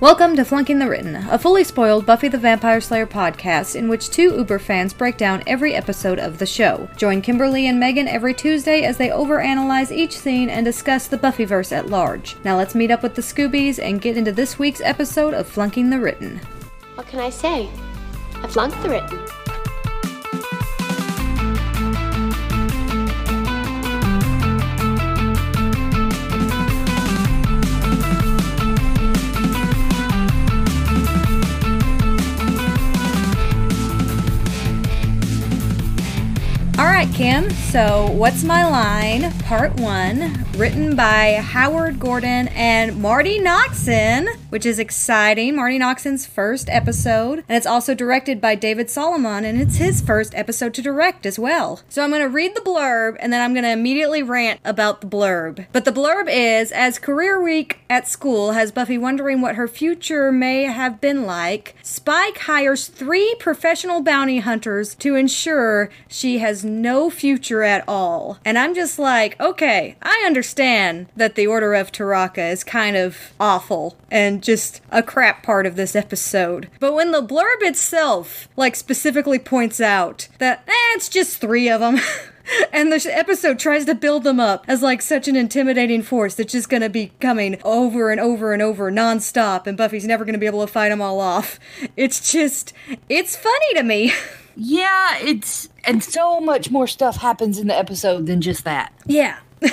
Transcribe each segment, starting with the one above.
Welcome to Flunking the Written, a fully spoiled Buffy the Vampire Slayer podcast in which two Uber fans break down every episode of the show. Join Kimberly and Megan every Tuesday as they overanalyze each scene and discuss the Buffyverse at large. Now let's meet up with the Scoobies and get into this week's episode of Flunking the Written. What can I say? I flunked the written. Kim. So, what's my line? Part one, written by Howard Gordon and Marti Noxon, which is exciting. Marti Noxon's first episode, and it's also directed by David Solomon, and it's his first episode to direct as well. So, I'm going to read the blurb, and then I'm going to immediately rant about the blurb. But the blurb is: As career week at school has Buffy wondering what her future may have been like, Spike hires three professional bounty hunters to ensure she has no future at all. And I'm just like, okay, I understand that the Order of Taraka is kind of awful and just a crap part of this episode. But when the blurb itself, like, specifically points out that, eh, it's just three of them. And the episode tries to build them up as like such an intimidating force that's just gonna be coming over and over and over nonstop, and Buffy's never gonna be able to fight them all off. It's just, it's funny to me. Yeah, it's and so much more stuff happens in the episode than just that. yeah.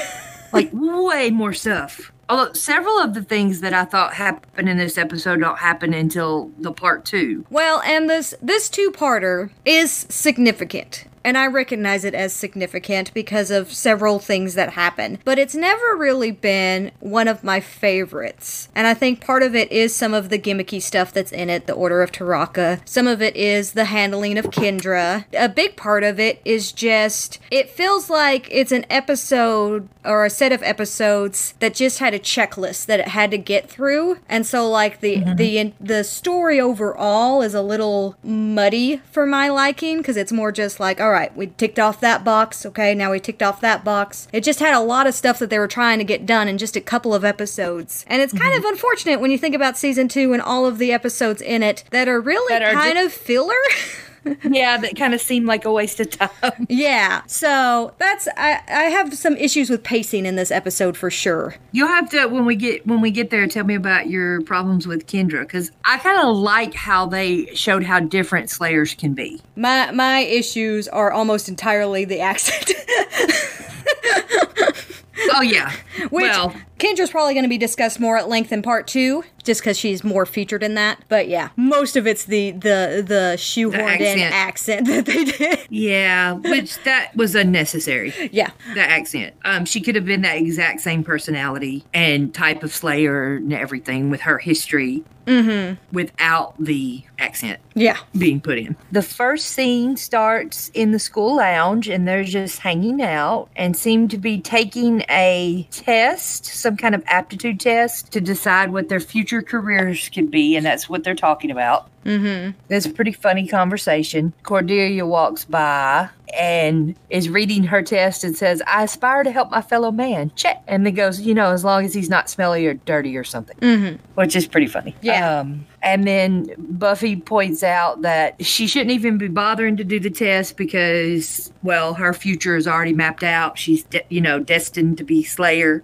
Like way more stuff. Although several of the things that I thought happened in this episode don't happen until the part two. Well, and this this two-parter is significant. And I recognize it as significant because of several things that happen. But it's never really been one of my favorites. And I think part of it is some of the gimmicky stuff that's in it, the Order of Taraka. Some of it is the handling of Kendra. A big part of it is just, it feels like it's an episode or a set of episodes that just had a checklist that it had to get through. And so like the mm-hmm. the the story overall is a little muddy for my liking because it's more just like all right, we ticked off that box, okay, now we ticked off that box. It just had a lot of stuff that they were trying to get done in just a couple of episodes. And it's kind mm-hmm. of unfortunate when you think about season 2 and all of the episodes in it that are really That are kind of filler. yeah, that kind of seemed like a waste of time. yeah. So, that's I I have some issues with pacing in this episode for sure. You'll have to when we get when we get there tell me about your problems with Kendra because I kind of like how they showed how different Slayers can be. My my issues are almost entirely the accent. Oh yeah, Which well Kendra's probably going to be discussed more at length in part two, just because she's more featured in that. But yeah, most of it's the the the shoehorned in accent. accent that they did. yeah, which that was unnecessary. yeah, the accent. Um, she could have been that exact same personality and type of Slayer and everything with her history Mm-hmm. without the accent yeah. being put in. The first scene starts in the school lounge and they're just hanging out and seem to be taking a test, some kind of aptitude test to decide what their future careers could be. And that's what they're talking about. Mm-hmm. It's a pretty funny conversation. Cordelia walks by and is reading her test and says, I aspire to help my fellow man. Check. And then goes, you know, as long as he's not smelly or dirty or something, mm-hmm. which is pretty funny. Yeah. Um, and then Buffy points out that she shouldn't even be bothering to do the test because, well, her future is already mapped out. She's, de- you know, destined to be Slayer,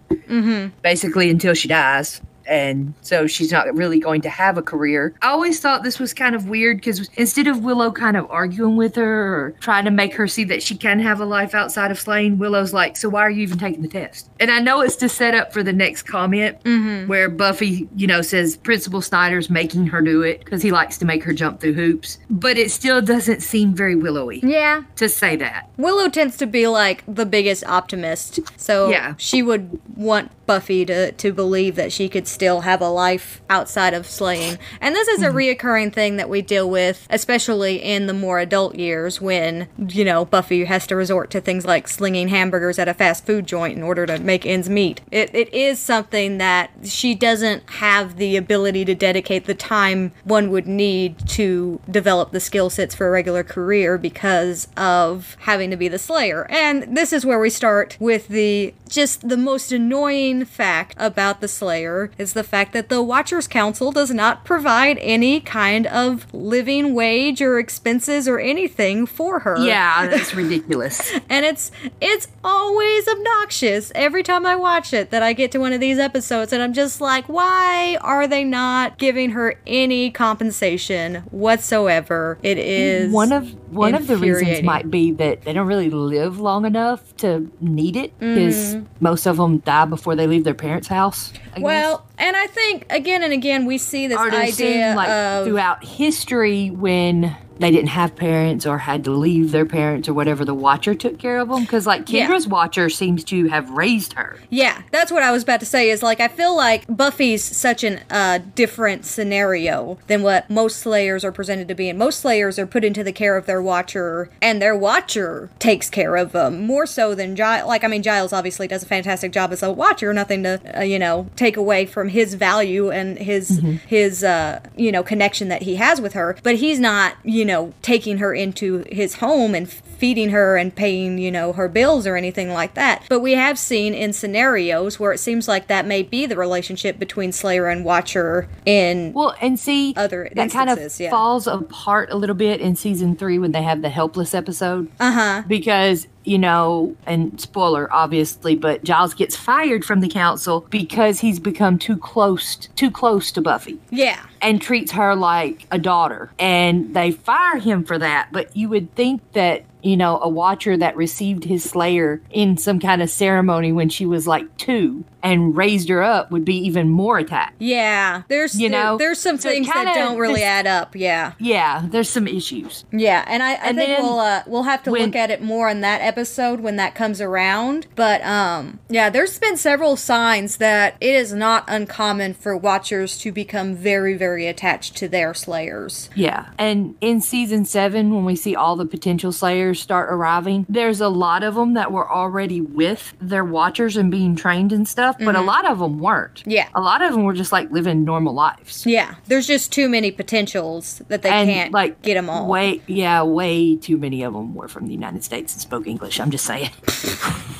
basically until she dies. And so she's not really going to have a career. I always thought this was kind of weird because instead of Willow kind of arguing with her or trying to make her see that she can have a life outside of slaying, Willow's like, So why are you even taking the test? And I know it's to set up for the next comment mm-hmm. where Buffy, you know, says Principal Snyder's making her do it because he likes to make her jump through hoops. But it still doesn't seem very willowy Yeah. to say that. Willow tends to be like the biggest optimist. So Yeah. she would want Buffy to, to believe that she could still have a life outside of slaying. And this is a mm-hmm. reoccurring thing that we deal with, especially in the more adult years when, you know, Buffy has to resort to things like slinging hamburgers at a fast food joint in order to make ends meet. It, it is something that she doesn't have the ability to dedicate the time one would need to develop the skill sets for a regular career because of having to be the slayer. And this is where we start with the just the most annoying fact about the Slayer is the fact that the Watchers Council does not provide any kind of living wage or expenses or anything for her. Yeah, that's ridiculous. And it's it's always obnoxious every time I watch it that I get to one of these episodes and I'm just like, why are they not giving her any compensation whatsoever? It is one of one of the reasons might be that they don't really live long enough to need it because Mm-hmm. most of them die before they leave their parents' house. I guess. Well, and I think again and again we see this assume, idea like of throughout history when they didn't have parents or had to leave their parents or whatever, the watcher took care of them. Because like Yeah. Kendra's watcher seems to have raised her. Yeah, that's what I was about to say. Is like I feel like Buffy's such an uh, different scenario than what most Slayers are presented to be, and most Slayers are put into the care of their Watcher, and their Watcher takes care of them more so than Giles. Like I mean, Giles obviously does a fantastic job as a Watcher. Nothing to uh, you know take away from his value and his his uh, you know connection that he has with her, but he's not you know taking her into his home and feeding her and paying, you know, her bills or anything like that. But we have seen in scenarios where it seems like that may be the relationship between Slayer and Watcher in Well, and see, Other that kind of yeah. falls apart a little bit in season three when they have the helpless episode. uh huh. because you know and spoiler obviously but giles gets fired from the council because he's become too close too close to buffy Yeah. and treats her like a daughter and they fire him for that but you would think that you know a watcher that received his slayer in some kind of ceremony when she was like two and raised her up would be even more attacked Yeah. There's You know, there's some so things that kinda- don't really add up. Yeah. yeah there's some issues Yeah, and I, I And think we'll uh, we'll have to when- look at it more in that episode when that comes around. But um, yeah, there's been several signs that it is not uncommon for watchers to become very very attached to their slayers. Yeah. And in season seven, when we see all the potential slayers start arriving, there's a lot of them that were already with their watchers and being trained and stuff, but a lot of them weren't. Mm-hmm. Yeah. A lot of them were just like living normal lives. Yeah, there's just too many potentials that they and can't like get them all. Way, yeah, way too many of them were from the United States and spoke English. I'm just saying.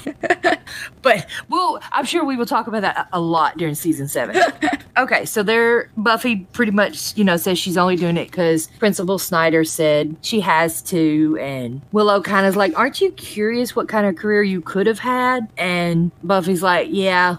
but well, I'm sure we will talk about that a a lot during season seven. okay, so there, Buffy pretty much, you know, says she's only doing it because Principal Snyder said she has to, and Willow kind of like, "Aren't you curious what kind of career you could have had?" And Buffy's like, "Yeah."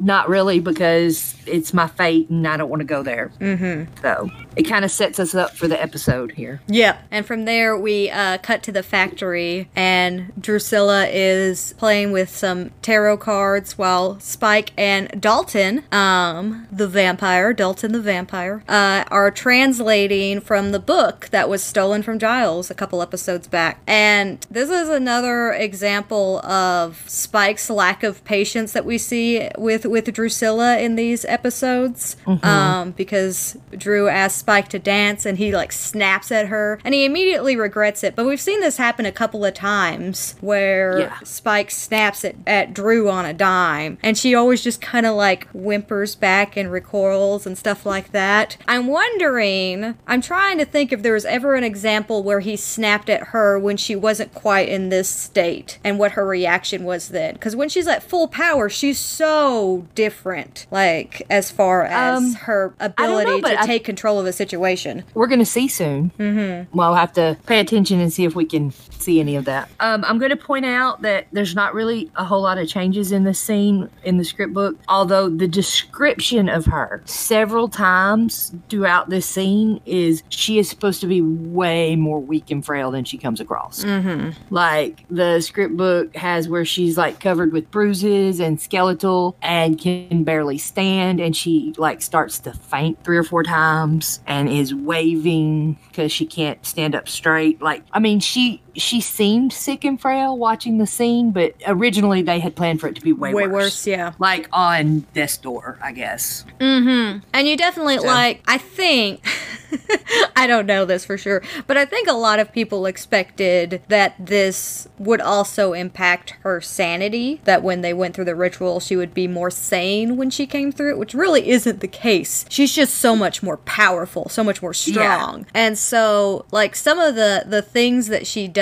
Not really, because it's my fate and I don't want to go there. Mm-hmm. So it kind of sets us up for the episode here. Yeah. And from there, we uh, cut to the factory, and Drusilla is playing with some tarot cards while Spike and Dalton, um, the vampire, Dalton the vampire, uh, are translating from the book that was stolen from Giles a couple episodes back. And this is another example of Spike's lack of patience that we see with with Drusilla in these episodes, um, because Drew asks Spike to dance and he like snaps at her and he immediately regrets it. But we've seen this happen a couple of times where Yeah. Spike snaps at, at Drew on a dime and she always just kind of like whimpers back and recoils and stuff like that. I'm wondering, I'm trying to think if there was ever an example where he snapped at her when she wasn't quite in this state and what her reaction was then. Because when she's at full power, she's so different, like as far as Um, her don't know, ability to I- take control of a situation. We're going to see soon. Mm-hmm. Well, I'll have to pay attention and see if we can see any of that. Um, I'm going to point out that there's not really a whole lot of changes in the scene in the script book, although the description of her several times throughout this scene is she is supposed to be way more weak and frail than she comes across. Mm-hmm. Like the script book has where she's like covered with bruises and skeletal and can barely stand, and she like starts to faint three or four times and is waving because she can't stand up straight. Like, I mean, she she seemed sick and frail watching the scene, but originally they had planned for it to be way, Way worse. worse, yeah. Like on Death's Door, I guess. Mm-hmm. And you definitely So- like. I think I don't know this for sure, but I think a lot of people expected that this would also impact her sanity, that when they went through the ritual, she would be more sane when she came through it, which really isn't the case. She's just so much more powerful, so much more strong. yeah. And so, like some of the the things that she does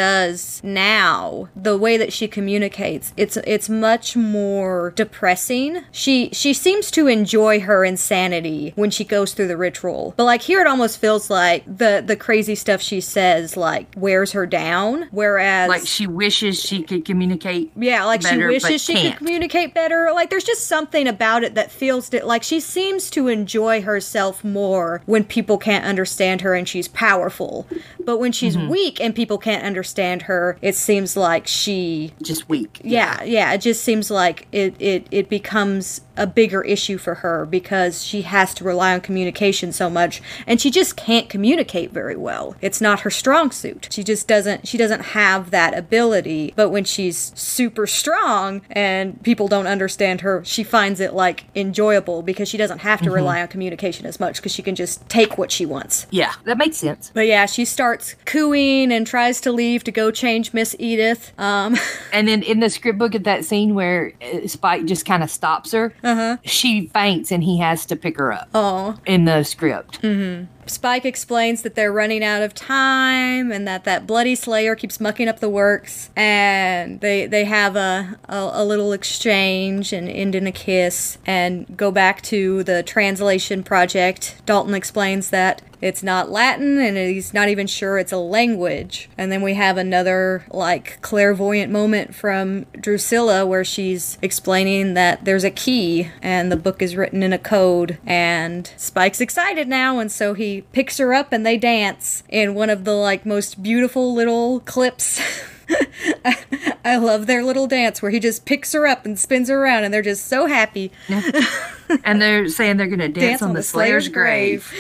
now, the way that she communicates, it's it's much more depressing. She she seems to enjoy her insanity when she goes through the ritual. But like here it almost feels like the the crazy stuff she says like wears her down, whereas Like she wishes she could communicate. yeah, like she better, but wishes she could can't. communicate better. Like there's just something about it that feels di- like she seems to enjoy herself more when people can't understand her and she's powerful. But when she's Mm-hmm. weak and people can't understand her, it seems like she Just weak. yeah, yeah, it just seems like it, it, it becomes a bigger issue for her because she has to rely on communication so much and she just can't communicate very well. It's not her strong suit. She just doesn't she doesn't have that ability, but when she's super strong and people don't understand her, she finds it like enjoyable because she doesn't have to rely on communication as much because she can just take what she wants. Yeah, that makes sense. But yeah, she starts cooing and tries to leave to go change Miss Edith. Um And then in the script book at that scene where uh, Spike just kind of stops her, Uh-huh. she faints and he has to pick her up. Oh. In the script. Mm-hmm. Spike explains that they're running out of time and that that bloody slayer keeps mucking up the works and they they have a, a, a little exchange and end in a kiss and go back to the translation project. Dalton explains that it's not Latin and he's not even sure it's a language. And then we have another like clairvoyant moment from Drusilla where she's explaining that there's a key and the book is written in a code and Spike's excited now and so he picks her up and they dance in one of the like most beautiful little clips. I, I love their little dance where he just picks her up and spins her around and they're just so happy. and they're saying they're going to dance, on, the Slayer's, grave.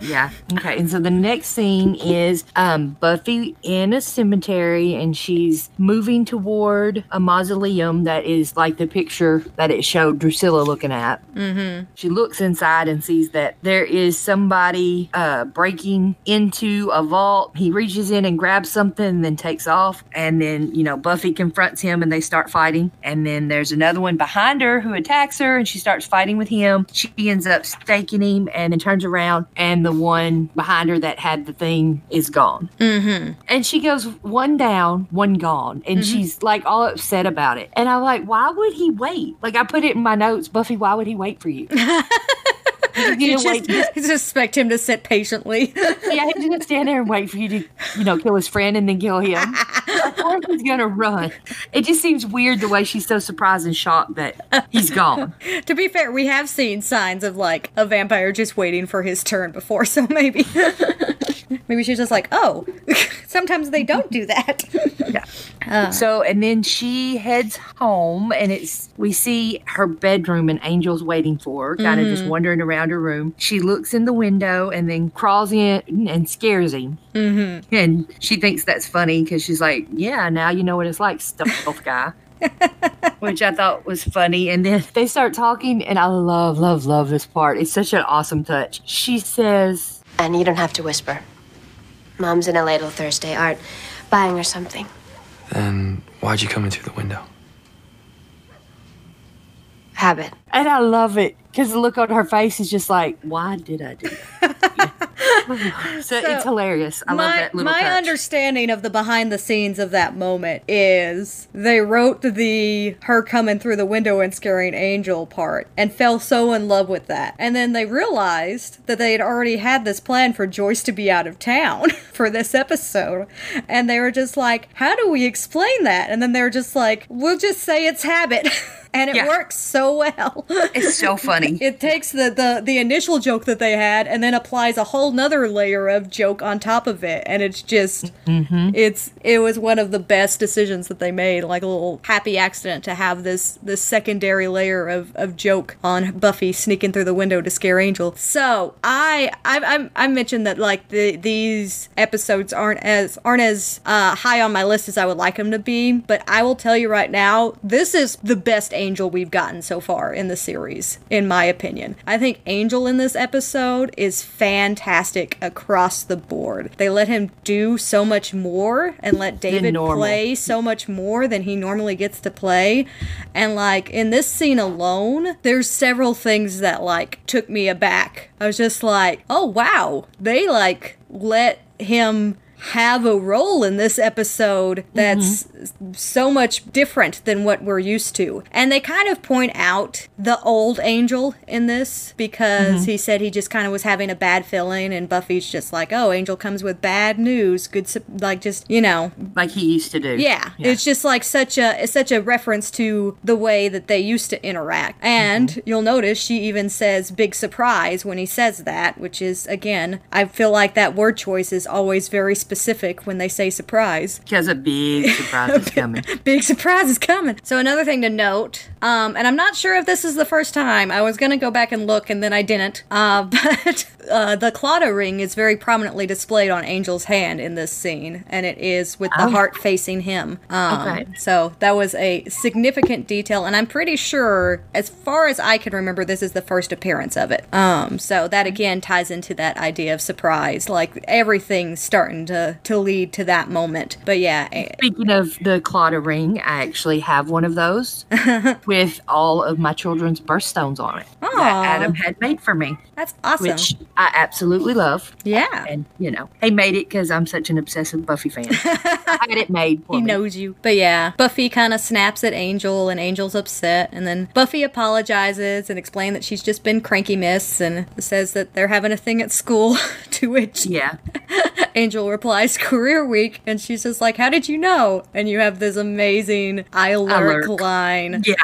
yeah. Okay. And so the next scene is um, Buffy in a cemetery, and she's moving toward a mausoleum that is like the picture that it showed Drusilla looking at. Mm-hmm. She looks inside and sees that there is somebody uh, breaking into a vault. He reaches in and grabs something, and then takes off. And then you know Buffy confronts him, and they start fighting. And then there's another one behind her who attacks her, and she starts fighting with him. She ends up staking him, and then turns around, and the one behind her that had the thing is gone. Mm-hmm. And she goes, one down, one gone. And she's like all upset about it. And I'm like, why would he wait? Like I put it in my notes, Buffy, why would he wait for you? You just, wait, just expect him to sit patiently. yeah, he didn't stand there and wait for you to, you know, kill his friend and then kill him. Of course he's gonna run. It just seems weird the way she's so surprised and shocked that he's gone. to be fair, we have seen signs of like a vampire just waiting for his turn before, so maybe maybe she's just like, oh, sometimes they don't do that. So and then she heads home and it's we see her bedroom and Angel's waiting for her, kind of just wandering around her room. She looks in the window and then crawls in and scares him. Mm-hmm. And she thinks that's funny because she's like, "Yeah, now you know what it's like, stealth guy." Which I thought was funny. And then they start talking, and I love, love, love this part. It's such an awesome touch. She says, And you don't have to whisper. Mom's in LA till Thursday. Art buying her something. Then why'd you come in through the window? Habit. and I love it because the look on her face is just like, why did I do that? so, it's hilarious. I love my that little my touch. understanding of the behind the scenes of that moment is they wrote the her coming through the window and scaring Angel part and fell so in love with that. And then they realized that they had already had this plan for Joyce to be out of town for this episode. And they were just like, how do we explain that? And then they were just like, we'll just say it's habit. and it Yeah. works so well. it's so funny. it takes the, the the initial joke that they had and then applies a whole nother layer of joke on top of it and it's just it's it was one of the best decisions that they made like a little happy accident to have this this secondary layer of, of joke on buffy sneaking through the window to scare angel so i i i, I mentioned that like the these episodes aren't as aren't as uh, high on my list as i would like them to be but i will tell you right now this is the best Angel we've gotten so far in the series, in my opinion. I think Angel in this episode is fantastic across the board. They let him do so much more and let David play so much more than he normally gets to play. And like in this scene alone, there's several things that like took me aback. I was just like, oh wow, they like let him have a role in this episode that's mm-hmm. so much different than what we're used to. And they kind of point out the old Angel in this because mm-hmm. he said he just kind of was having a bad feeling and Buffy's just like, "Oh, Angel comes with bad news." Good like just, you know, like he used to do. yeah, it's just like such a it's such a reference to the way that they used to interact. And mm-hmm. you'll notice she even says big surprise when he says that, which is again, I feel like that word choice is always very specific when they say surprise. Because a big surprise is coming. Big surprise is coming. So another thing to note, um, and I'm not sure if this is the first time. I was gonna go back and look, and then I didn't. Uh, but uh, the Claddagh ring is very prominently displayed on Angel's hand in this scene, and it is with the Oh. heart facing him. Um, Okay. So that was a significant detail, and I'm pretty sure, as far as I can remember, this is the first appearance of it. Um, so that again ties into that idea of surprise, like everything's starting to to lead to that moment. But yeah, Speaking of the Claddagh ring, I actually have one of those with all of my children's birthstones on it Aw. that Adam had made for me, that's awesome. which I absolutely love. yeah. And you know, he made it because I'm such an obsessive Buffy fan. I had it made for He me. knows you. But yeah, Buffy kind of snaps at Angel, and Angel's upset. And then Buffy apologizes and explains that she's just been cranky miss and says that they're having a thing at school. to which Yeah, Angel replies, Career Week. And she's just like, How did you know? And you have this amazing I lurk, lurk. line. yeah.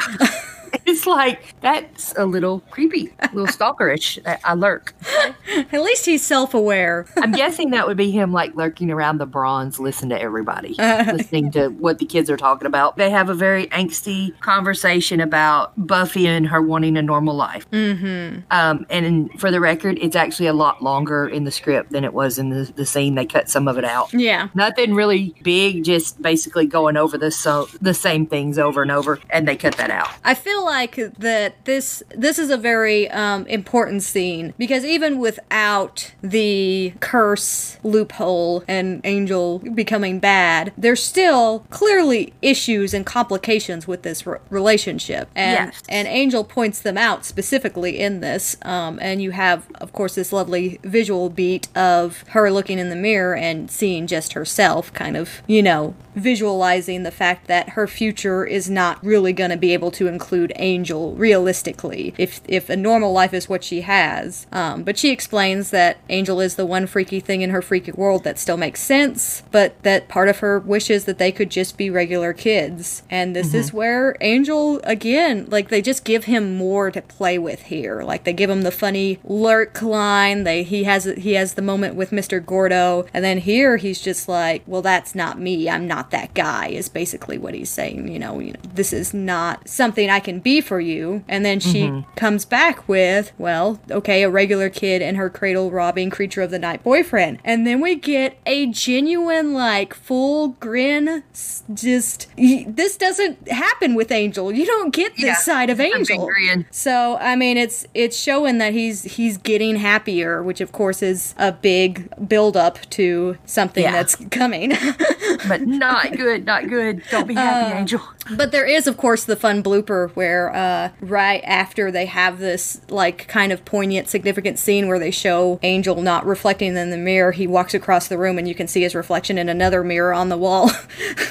it's like that's a little creepy, a little stalkerish. I, I lurk. At least he's self aware. I'm guessing that would be him like lurking around the bronze, listening to everybody, listening to what the kids are talking about. They have a very angsty conversation about Buffy and her wanting a normal life. Mm-hmm. Um, and for the record, it's actually a lot longer in the script than it was in the, the scene. They cut some of it out. yeah. Nothing really big, just basically going over the so the same things over and over, and they cut that out. I feel like that this this is a very um, important scene because even without the curse loophole and Angel becoming bad, there's still clearly issues and complications with this re- relationship, and Yes. and Angel points them out specifically in this. Um, and you have, of course, this lovely visual beat of her looking in the mirror and seeing just herself, kind of, you know, visualizing the fact that her future is not really going to be able to include Angel realistically, if if a normal life is what she has. Um, but she explains that Angel is the one freaky thing in her freaky world that still makes sense, but that part of her wishes that they could just be regular kids. And this is where Angel again, like they just give him more to play with here. Like they give him the funny lurk line. They he has he has the moment with Mr. Gordo, and then here he's just like, well, that's not me. I'm not that guy. Is basically what he's saying. You know, you know, this is not something I can be for you. And then she mm-hmm. comes back with, well, okay, a regular kid and her cradle robbing creature of the night boyfriend, and then we get a genuine like full grin. Just this doesn't happen with Angel. You don't get this Yeah, side of Angel. So I mean, it's it's showing that he's he's getting happier, which of course is a big build up to something Yeah. that's coming. But not good, not good. Don't be happy, uh, Angel. But there is, of course, the fun blooper where, uh, right after they have this, like, kind of poignant, significant scene where they show Angel not reflecting in the mirror, he walks across the room and you can see his reflection in another mirror on the wall.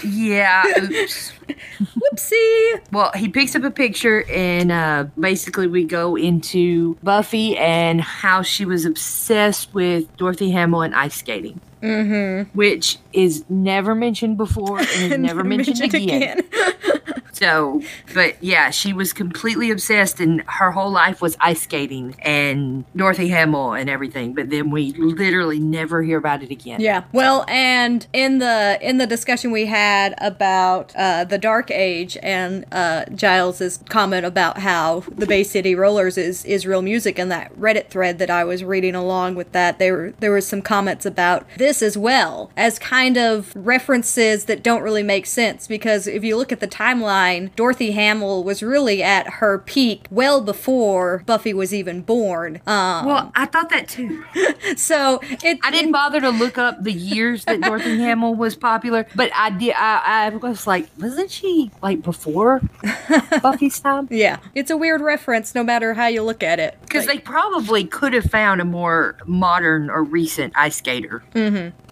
Yeah. Oops. Whoopsie! Well, he picks up a picture, and uh, basically, we go into Buffy and how she was obsessed with Dorothy Hamill and ice skating. Mm-hmm. Which is never mentioned before and is never mentioned, again. So, but yeah, she was completely obsessed, and her whole life was ice skating and Dorothy Hamill and everything. But then we literally never hear about it again. Yeah. Well, and in the in the discussion we had about uh, the Dark Age and uh, Giles's comment about how the Bay City Rollers is is real music, and that Reddit thread that I was reading along with that, there were there was some comments about this as well as kind of references that don't really make sense because if you look at the timeline line, Dorothy Hamill was really at her peak well before Buffy was even born. Um, Well, I thought that too. so it, I didn't bother to look up the years that Dorothy Hamill was popular, but I did. I, I was like, wasn't she like before Buffy's time? Yeah, it's a weird reference no matter how you look at it. Because Like, they probably could have found a more modern or recent ice skater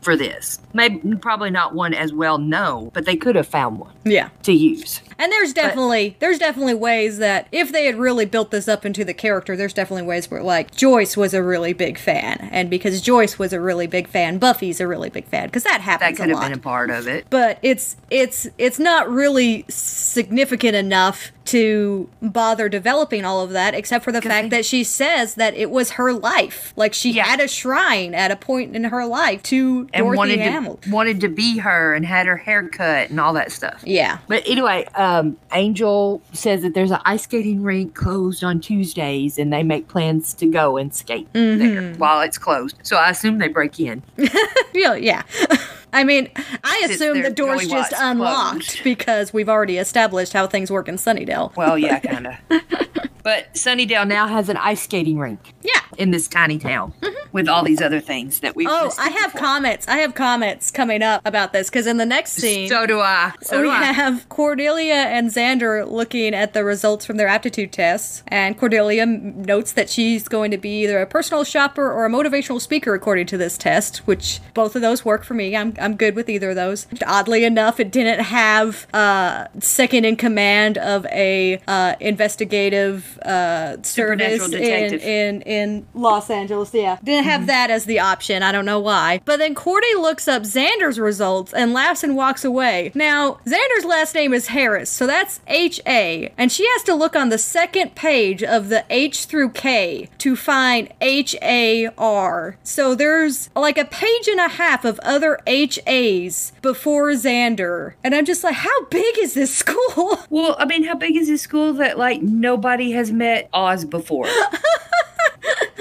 for this. Maybe probably not one as well known, but they could have found one yeah. to use. And there's definitely there's definitely ways that if they had really built this up into the character, there's definitely ways where like Joyce was a really big fan, and because Joyce was a really big fan, Buffy's a really big fan because that happens. That could a have lot. been a part of it. but it's it's it's not really significant enough to bother developing all of that except for the fact they- that she says that it was her life like she Yeah. had a shrine at a point in her life to And dorothy wanted hamill to, wanted to be her and had her hair cut and all that stuff. yeah But anyway, um, Angel says that there's an ice skating rink closed on Tuesdays, and they make plans to go and skate there while it's closed. So I assume they break in. yeah yeah I mean, I assume the door's just unlocked closed. because we've already established how things work in Sunnydale. Well, yeah, kind of. but Sunnydale now has an ice skating rink Yeah. in this tiny town with all these other things that we. Oh, I have comments. I have comments coming up about this because in the next scene, So do I. So we do I. have Cordelia and Xander looking at the results from their aptitude tests, and Cordelia notes that she's going to be either a personal shopper or a motivational speaker according to this test, which both of those work for me. I'm, I'm good with either of those. Oddly enough, it didn't have uh, second in command of a uh, investigative uh, service Supernatural in, in in Los Angeles. Yeah, didn't have that as the option. I don't know why. But then Cordy looks up Xander's results and laughs and walks away. Now Xander's last name is Harris, so that's H A, and she has to look on the second page of the H through K to find H A R. So there's like a page and a half of other H A's before Xander, and I'm just like, how big is this school? Well, I mean, how big is this school that like nobody has met Oz before?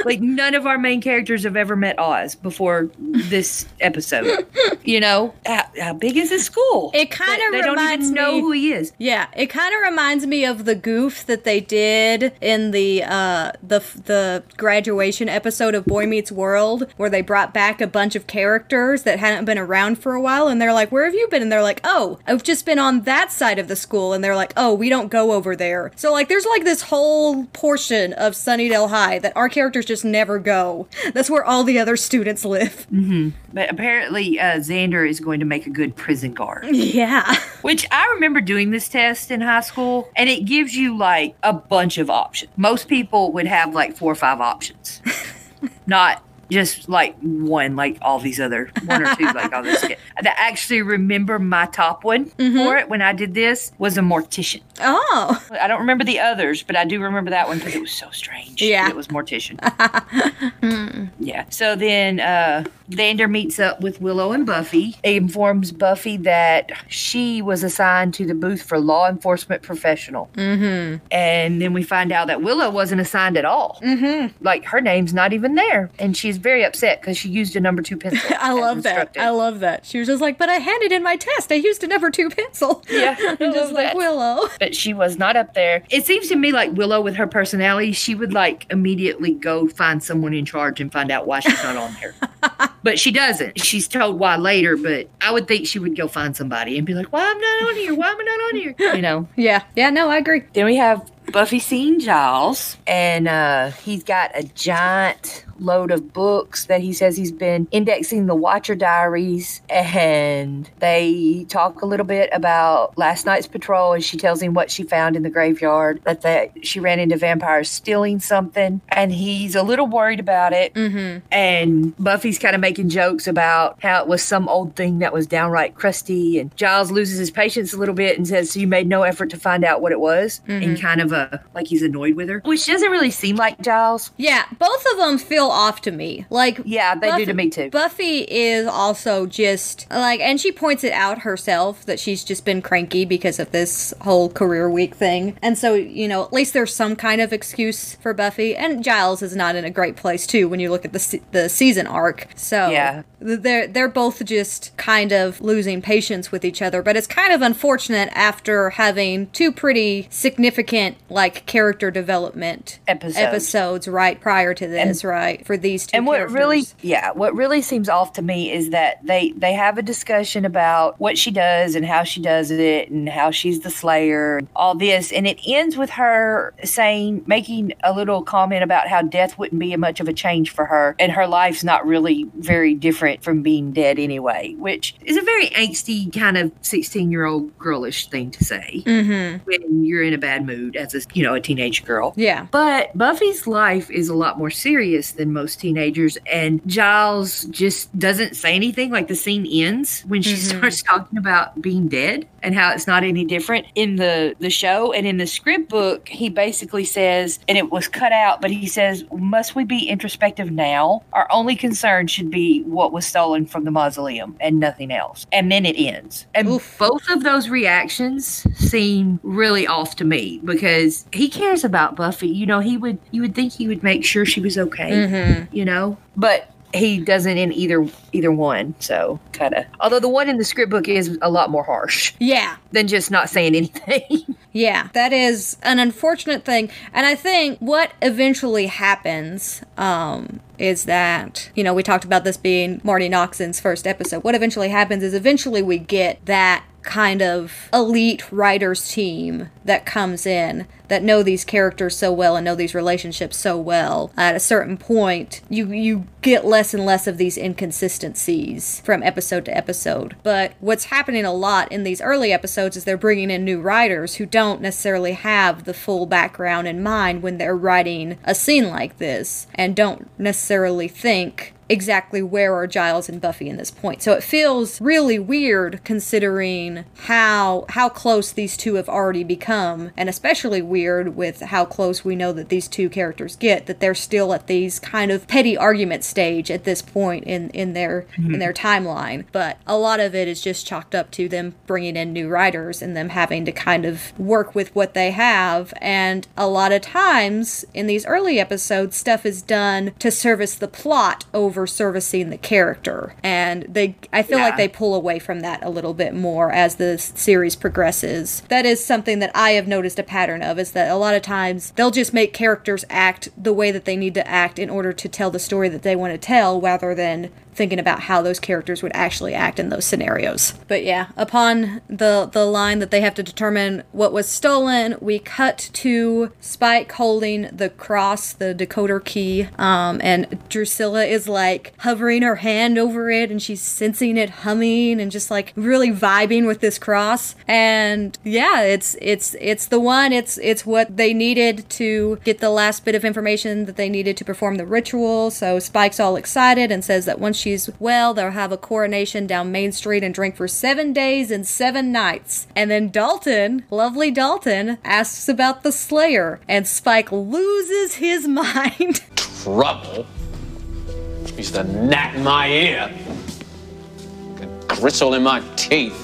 like none of our main characters have ever met Oz before this episode. You know, how, how big is this school? It kinda They- they don't reminds even know me- who he is. Yeah, it kind of reminds me of the goof that they did in the uh the the graduation episode of Boy Meets World where they brought back a bunch of characters that hadn't been around for a while and they're like, "Where have you been?" and they're like, "Oh, I've just been on that side of the school." And they're like, "Oh, we don't go over there." So like there's like this whole portion of Sunnydale High that our characters just never go. That's where all the other students live. But apparently, uh, Xander is going to make a good prison guard. Yeah. Which I remember doing this test in high school, and it gives you like a bunch of options. Most people would have like four or five options, not just like one, like all these other one or two, like all this. I actually remember my top one for it when I did this was a mortician. Oh. I don't remember the others, but I do remember that one because it was so strange. Yeah. It was mortician. yeah. So then uh Xander meets up with Willow and Buffy. He informs Buffy that she was assigned to the booth for law enforcement professional. Mm-hmm. And then we find out that Willow wasn't assigned at all. Mm-hmm. Like her name's not even there. And she's very upset because she used a number two pencil. I love that. I love that. She was just like, but I handed in my test. I used a number two pencil. Yeah, I and just like that. Willow. but she was not up there. It seems to me like Willow, with her personality, she would like immediately go find someone in charge and find out why she's not on there. but she doesn't. She's told why later, but I would think she would go find somebody and be like, why I'm not on here? Why am I not on here? You know? Yeah. Yeah, no, I agree. Then we have Buffy seeing Giles, and uh, he's got a giant load of books that he says he's been indexing the Watcher diaries. And they talk a little bit about last night's patrol, and she tells him what she found in the graveyard that they, she ran into vampires stealing something, and he's a little worried about it. Mm-hmm. And Buffy's kind of making jokes about how it was some old thing that was downright crusty. And Giles loses his patience a little bit and says, So you made no effort to find out what it was? And kind of a, like he's annoyed with her, which doesn't really seem like Giles. Yeah, both of them feel feel off to me. Like Yeah, they do to me too. Buffy is also just like, and she points it out herself that she's just been cranky because of this whole career week thing. And so, you know, at least there's some kind of excuse for Buffy. And Giles is not in a great place too when you look at the the season arc. So Yeah. they're they're both just kind of losing patience with each other. But it's kind of unfortunate after having two pretty significant like character development Episodes. episodes right prior to this, right? For these two and what characters. really yeah what really seems off to me is that they they have a discussion about what she does and how she does it and how she's the slayer and all this and it ends with her saying making a little comment about how death wouldn't be much of a change for her and her life's not really very different from being dead anyway which is a very angsty kind of 16 year old girlish thing to say Mm-hmm. when you're in a bad mood as a you know a teenage girl. Yeah. But Buffy's life is a lot more serious than most teenagers, and Giles just doesn't say anything. Like the scene ends when she starts talking about being dead and how it's not any different. in the the show and in the script book he basically says and it was cut out but he says must we be introspective now our only concern should be what was stolen from the mausoleum and nothing else and then it ends And Oof. both of those reactions seem really off to me because he cares about Buffy. You know, he would you would think he would make sure she was okay. Mm-hmm. Mm-hmm. You know, but he doesn't in either either one so kind of although the one in the script book is a lot more harsh. Yeah. Than just not saying anything Yeah, that is an unfortunate thing. And I think what eventually happens um, is that, you know, we talked about this being Marti Noxon's first episode. What eventually happens is eventually we get that kind of elite writers team that comes in that know these characters so well and know these relationships so well at a certain point you you get less and less of these inconsistencies from episode to episode but what's happening a lot in these early episodes is they're bringing in new writers who don't necessarily have the full background in mind when they're writing a scene like this and don't necessarily think exactly where are Giles and Buffy in this point. So it feels really weird considering how how close these two have already become and especially weird with how close we know that these two characters get that they're still at these kind of petty argument stage at this point in in their in hmm. their timeline. But a lot of it is just chalked up to them bringing in new writers and them having to kind of work with what they have and a lot of times in these early episodes stuff is done to service the plot over servicing the character. And they i feel like they pull away from that a little bit more as the series progresses. That is something that i have noticed a pattern of is that a lot of times they'll just make characters act the way that they need to act in order to tell the story that they want to tell rather than thinking about how those characters would actually act in those scenarios. But yeah, upon the the line that they have to determine what was stolen, we cut to Spike holding the cross, the decoder key, um, and Drusilla is like hovering her hand over it, and she's sensing it humming and just like really vibing with this cross. And yeah, it's it's it's the one. It's it's what they needed to get the last bit of information that they needed to perform the ritual. So Spike's all excited and says that once she's well, they'll have a coronation down Main Street and drink for seven days and seven nights. And then Dalton, lovely Dalton, asks about the Slayer, and Spike loses his mind. trouble. He's the gnat in my ear, the gristle in my teeth.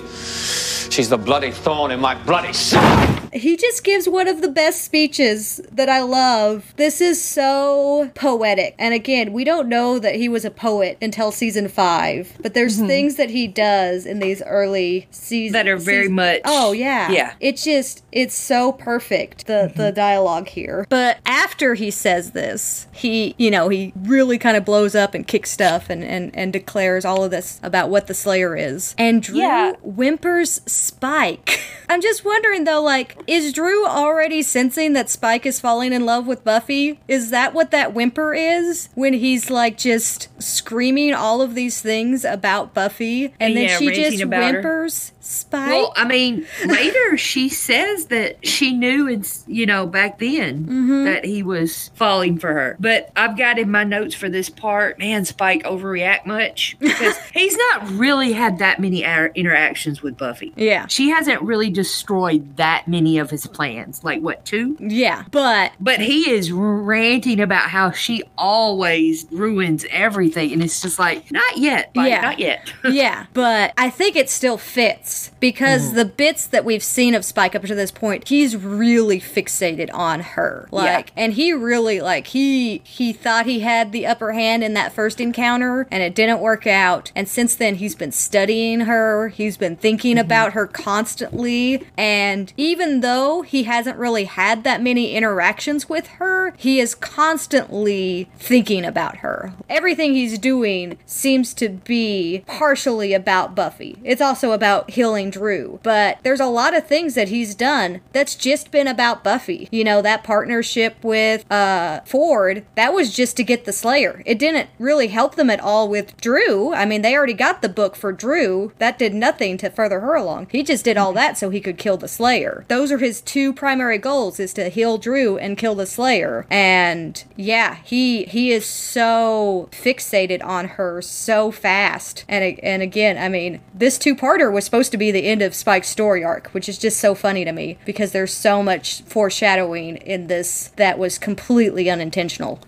She's the bloody thorn in my bloody side. he just gives one of the best speeches that I love. This is so poetic. And again, we don't know that he was a poet until season five, but there's mm-hmm. things that he does in these early seasons That are very much- Oh yeah, yeah. It's just it's so perfect the the mm-hmm. dialogue here. But after he says this, he you know he really kind of blows up and kicks stuff and and and declares all of this about what the Slayer is. And Drew Yeah. whimpers Spike. I'm just wondering though, like, is Drew already sensing that Spike is falling in love with Buffy? Is that what that whimper is? When he's like just screaming all of these things about Buffy and then Yeah, she just whimpers? her. Spike? Well, I mean, later she says that she knew, it's you know, back then mm-hmm. that he was falling for her. But I've got in my notes for this part, man, Spike overreact much because he's not really had that many interactions with Buffy. yeah. She hasn't really destroyed that many of his plans. Like what, two? Yeah, but But he is ranting about how she always ruins everything, and it's just like, not yet, like, Yeah. not yet. yeah, but I think it still fits because mm. the bits that we've seen of Spike up to this point, he's really fixated on her. Like, and he really like he he thought he had the upper hand in that first encounter, and it didn't work out. And since then, he's been studying her. He's been thinking mm-hmm. about her constantly, and even though he hasn't really had that many interactions with her, he is constantly thinking about her. Everything he's doing seems to be partially about Buffy. It's also about healing Drew, but there's a lot of things that he's done that's just been about Buffy. You know, that partnership with uh Ford, that was just to get the Slayer. It didn't really help them at all with Drew. I mean, they already got the book for Drew. That did nothing to further her along. He just did all that so he could kill the Slayer. Those are his two primary goals is to heal Drew and kill the Slayer. And yeah, he he is so fixated on her so fast. And and again, I mean, this two-parter was supposed to be the end of Spike's story arc, which is just so funny to me because there's so much foreshadowing in this that was completely unintentional.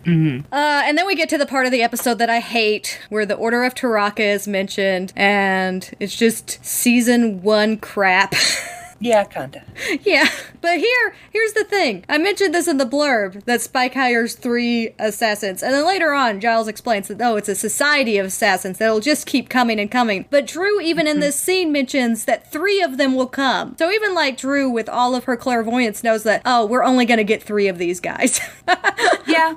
Uh, and then we get to the part of the episode that I hate, where the Order of Taraka is mentioned, and it's just season one crap. yeah, kinda. yeah, but here, here's the thing. I mentioned this in the blurb that Spike hires three assassins, and then later on, Giles explains that oh, it's a society of assassins that'll just keep coming and coming. But Dru, even in mm-hmm. this scene, mentions that three of them will come. So even like Dru, with all of her clairvoyance, knows that oh, we're only gonna get three of these guys. Yeah.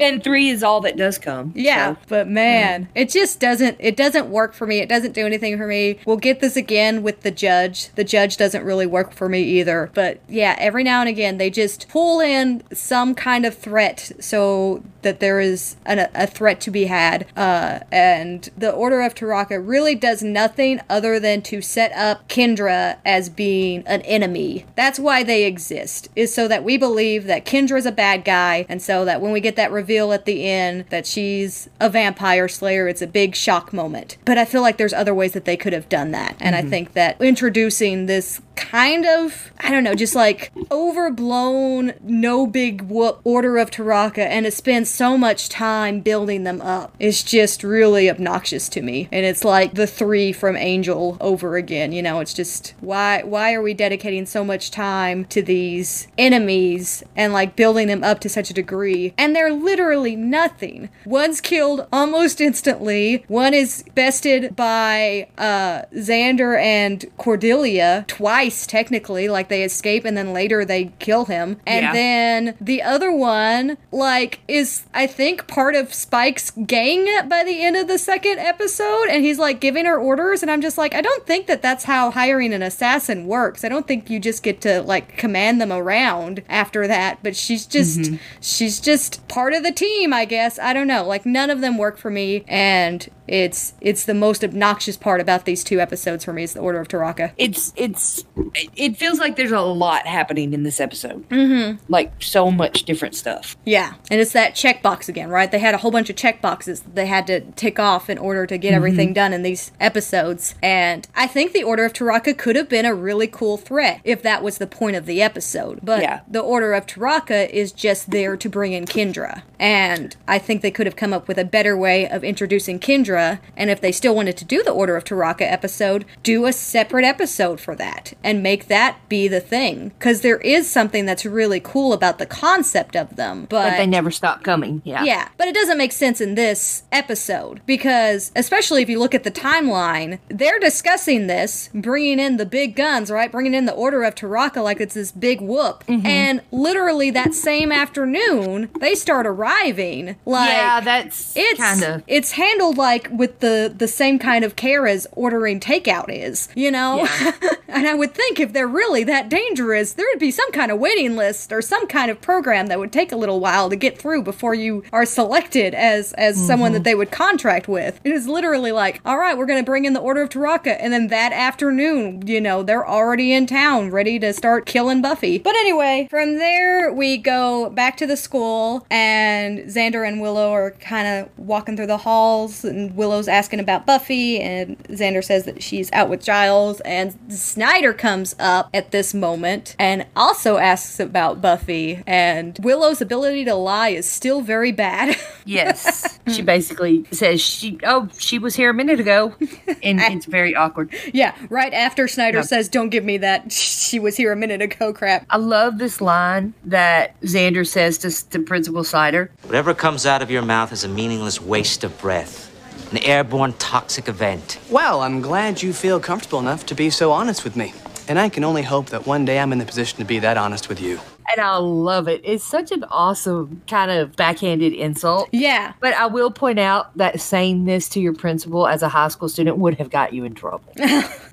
and three is all that does come. Yeah, so. but man, mm-hmm. it just doesn't it doesn't work for me. It doesn't do anything for me. We'll get this again with the judge. The judge doesn't really work for me either. But yeah, every now and again they just pull in some kind of threat so that there is an, a threat to be had. Uh, and the Order of Taraka really does nothing other than to set up Kendra as being an enemy. That's why they exist. Is so that we believe that Kendra's a bad guy and so that when we get that reveal at the end that she's a vampire slayer, it's a big shock moment. But I feel like there's other ways that they could have done that. And I think that introducing this kind of, I don't know, just like overblown, no big whoop Order of Taraka and it spends so much time building them up It's just really obnoxious to me. And it's like the three from Angel over again. You know, it's just why why are we dedicating so much time to these enemies and like building them up to such a degree? And they're literally nothing. One's killed almost instantly. One is bested by uh Xander and Cordelia twice technically, like they escape and then later they kill him. And Yeah. then the other one like is I think part of Spike's gang by the end of the second episode and he's like giving her orders and I'm just like I don't think that that's how hiring an assassin works. I don't think you just get to like command them around after that, but she's just mm-hmm. she's just part of the team, I guess. I don't know. Like none of them work for me and it's it's the most obnoxious part about these two episodes for me is the Order of Taraka. It's it's it feels like there's a lot happening in this episode. Mm-hmm. Like so much different stuff. Yeah, and it's that checkbox again, right? They had a whole bunch of checkboxes they had to tick off in order to get everything done in these episodes. And I think the Order of Taraka could have been a really cool threat if that was the point of the episode. But Yeah. the Order of Taraka is just there to bring in Kendra. And I think they could have come up with a better way of introducing Kendra. And if they still wanted to do the Order of Taraka episode, do a separate episode for that and make that be the thing. Because there is something that's really cool about the concept of them. But, But they never stop coming. Yeah. yeah, but it doesn't make sense in this episode because, especially if you look at the timeline, they're discussing this, bringing in the big guns, right? Bringing in the Order of Taraka like it's this big whoop. Mm-hmm. And literally that same afternoon, they start arriving. Like, yeah, that's it's kind of it's handled like with the the same kind of care as ordering takeout is, you know. Yeah. and I would think if they're really that dangerous, there would be some kind of waiting list or some kind of program that would take a little while to get through before you are selected as as someone that mm-hmm. they would contract with. It is literally like, all right, we're going to bring in the Order of Taraka, and then that afternoon, you know, they're already in town, ready to start killing Buffy. But anyway, from there we go back to the school, and Xander and Willow are kind of walking through the halls, and Willow's asking about Buffy, and Xander says that she's out with Giles, and Snyder comes up at this moment and also asks about Buffy, and Willow's ability to lie is still very bad. Yes. she basically says she oh, she was here a minute ago. And it's very awkward. yeah, right after Snyder Yeah. says, Don't give me that, she was here a minute ago crap. I love this line that Xander says to, to Principal Snyder. Whatever comes out of your mouth is a meaningless waste of breath, an airborne toxic event. Well, I'm glad you feel comfortable enough to be so honest with me. And I can only hope that one day I'm in the position to be that honest with you. And I love it. It's such an awesome kind of backhanded insult. Yeah. But I will point out that saying this to your principal as a high school student would have got you in trouble.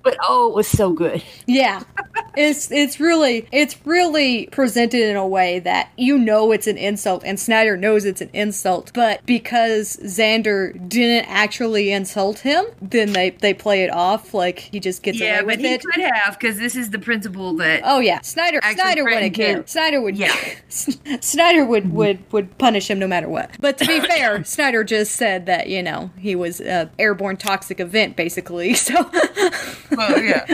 but oh, it was so good. Yeah. It's it's really it's really presented in a way that you know it's an insult and Snyder knows it's an insult, but because Xander didn't actually insult him, then they they play it off like he just gets Yeah, away but with he it. could have because this is the principal that. Oh yeah, Snyder Snyder wouldn't threatened care. to- Snyder would Yeah. Snyder would would would punish him no matter what. But to be fair, Snyder just said that, you know, he was a airborne toxic event basically. So Well, yeah.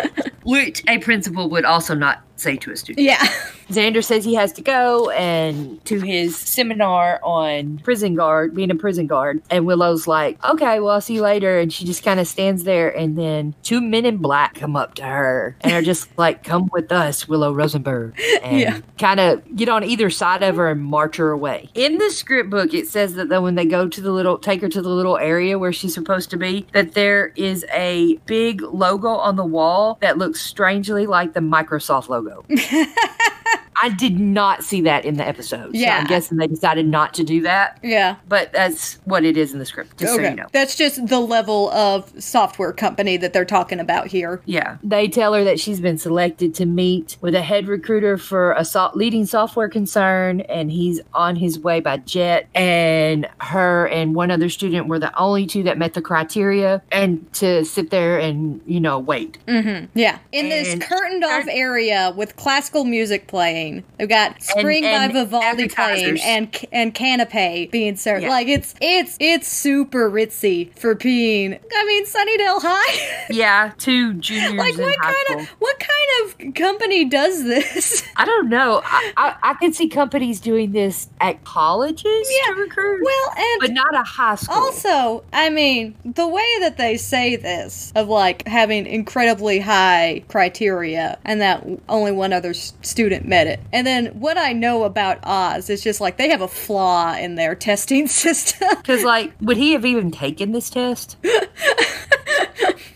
Which a principal would also not say to a student. yeah. Xander says he has to go and to his seminar on prison guard, being a prison guard. And Willow's like, okay, well, I'll see you later. And she just kind of stands there. And then two men in black come up to her and are just like, come with us, Willow Rosenberg. And Yeah. kind of get on either side of her and march her away. In the script book, it says that when they go to the little, take her to the little area where she's supposed to be, that there is a big logo on the wall that looks strangely like the Microsoft logo though. I did not see that in the episode. Yeah. So I'm guessing they decided not to do that. Yeah. But that's what it is in the script, just so you know. That's just the level of software company that they're talking about here. Yeah. They tell her that she's been selected to meet with a head recruiter for a so- leading software concern, and he's on his way by jet. And her and one other student were the only two that met the criteria, and to sit there and, you know, wait. Mm-hmm. Yeah. In this curtained off area with classical music playing. They've got Spring and by Vivaldi playing and and Canapé being served. Yeah. Like it's it's it's super ritzy for being I mean Sunnydale High. Yeah, two juniors like what kind of what kind of company does this? I don't know. I, I, I can see companies doing this at colleges Yeah. to recruit, well, and but not a high school. Also, I mean, the way that they say this of like having incredibly high criteria and that only one other student met it. And then what I know about Oz is just like they have a flaw in their testing system. Because, like, would he have even taken this test?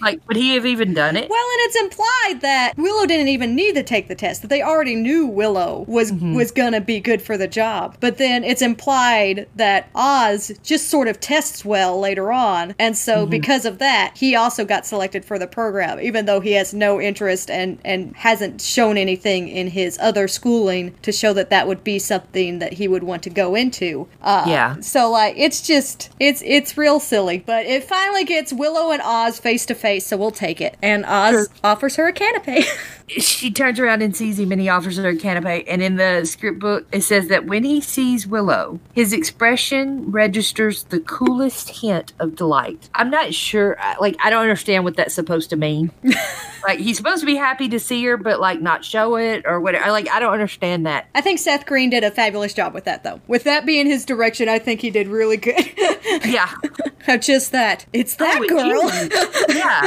like, would he have even done it? Well, and it's implied that Willow didn't even need to take the test; that they already knew Willow was was gonna be good for the job. But then it's implied that Oz just sort of tests well later on, and so because of that, he also got selected for the program, even though he has no interest and and hasn't shown anything in his other schooling to show that that would be something that he would want to go into. Uh, Yeah. So like, it's just it's it's real silly, but it finally gets Willow and Oz face to face, so we'll take it. And Oz offers her a canapé. she turns around and sees him and he offers her a canapé. And in the script book, it says that when he sees Willow, his expression registers the coolest hint of delight. I'm not sure, like, I don't understand what that's supposed to mean. like, he's supposed to be happy to see her, but, like, not show it or whatever. Like, I don't understand that. I think Seth Green did a fabulous job with that, though. With that being his direction, I think he did really good. Yeah. Just that. It's that Oh, girl. yeah.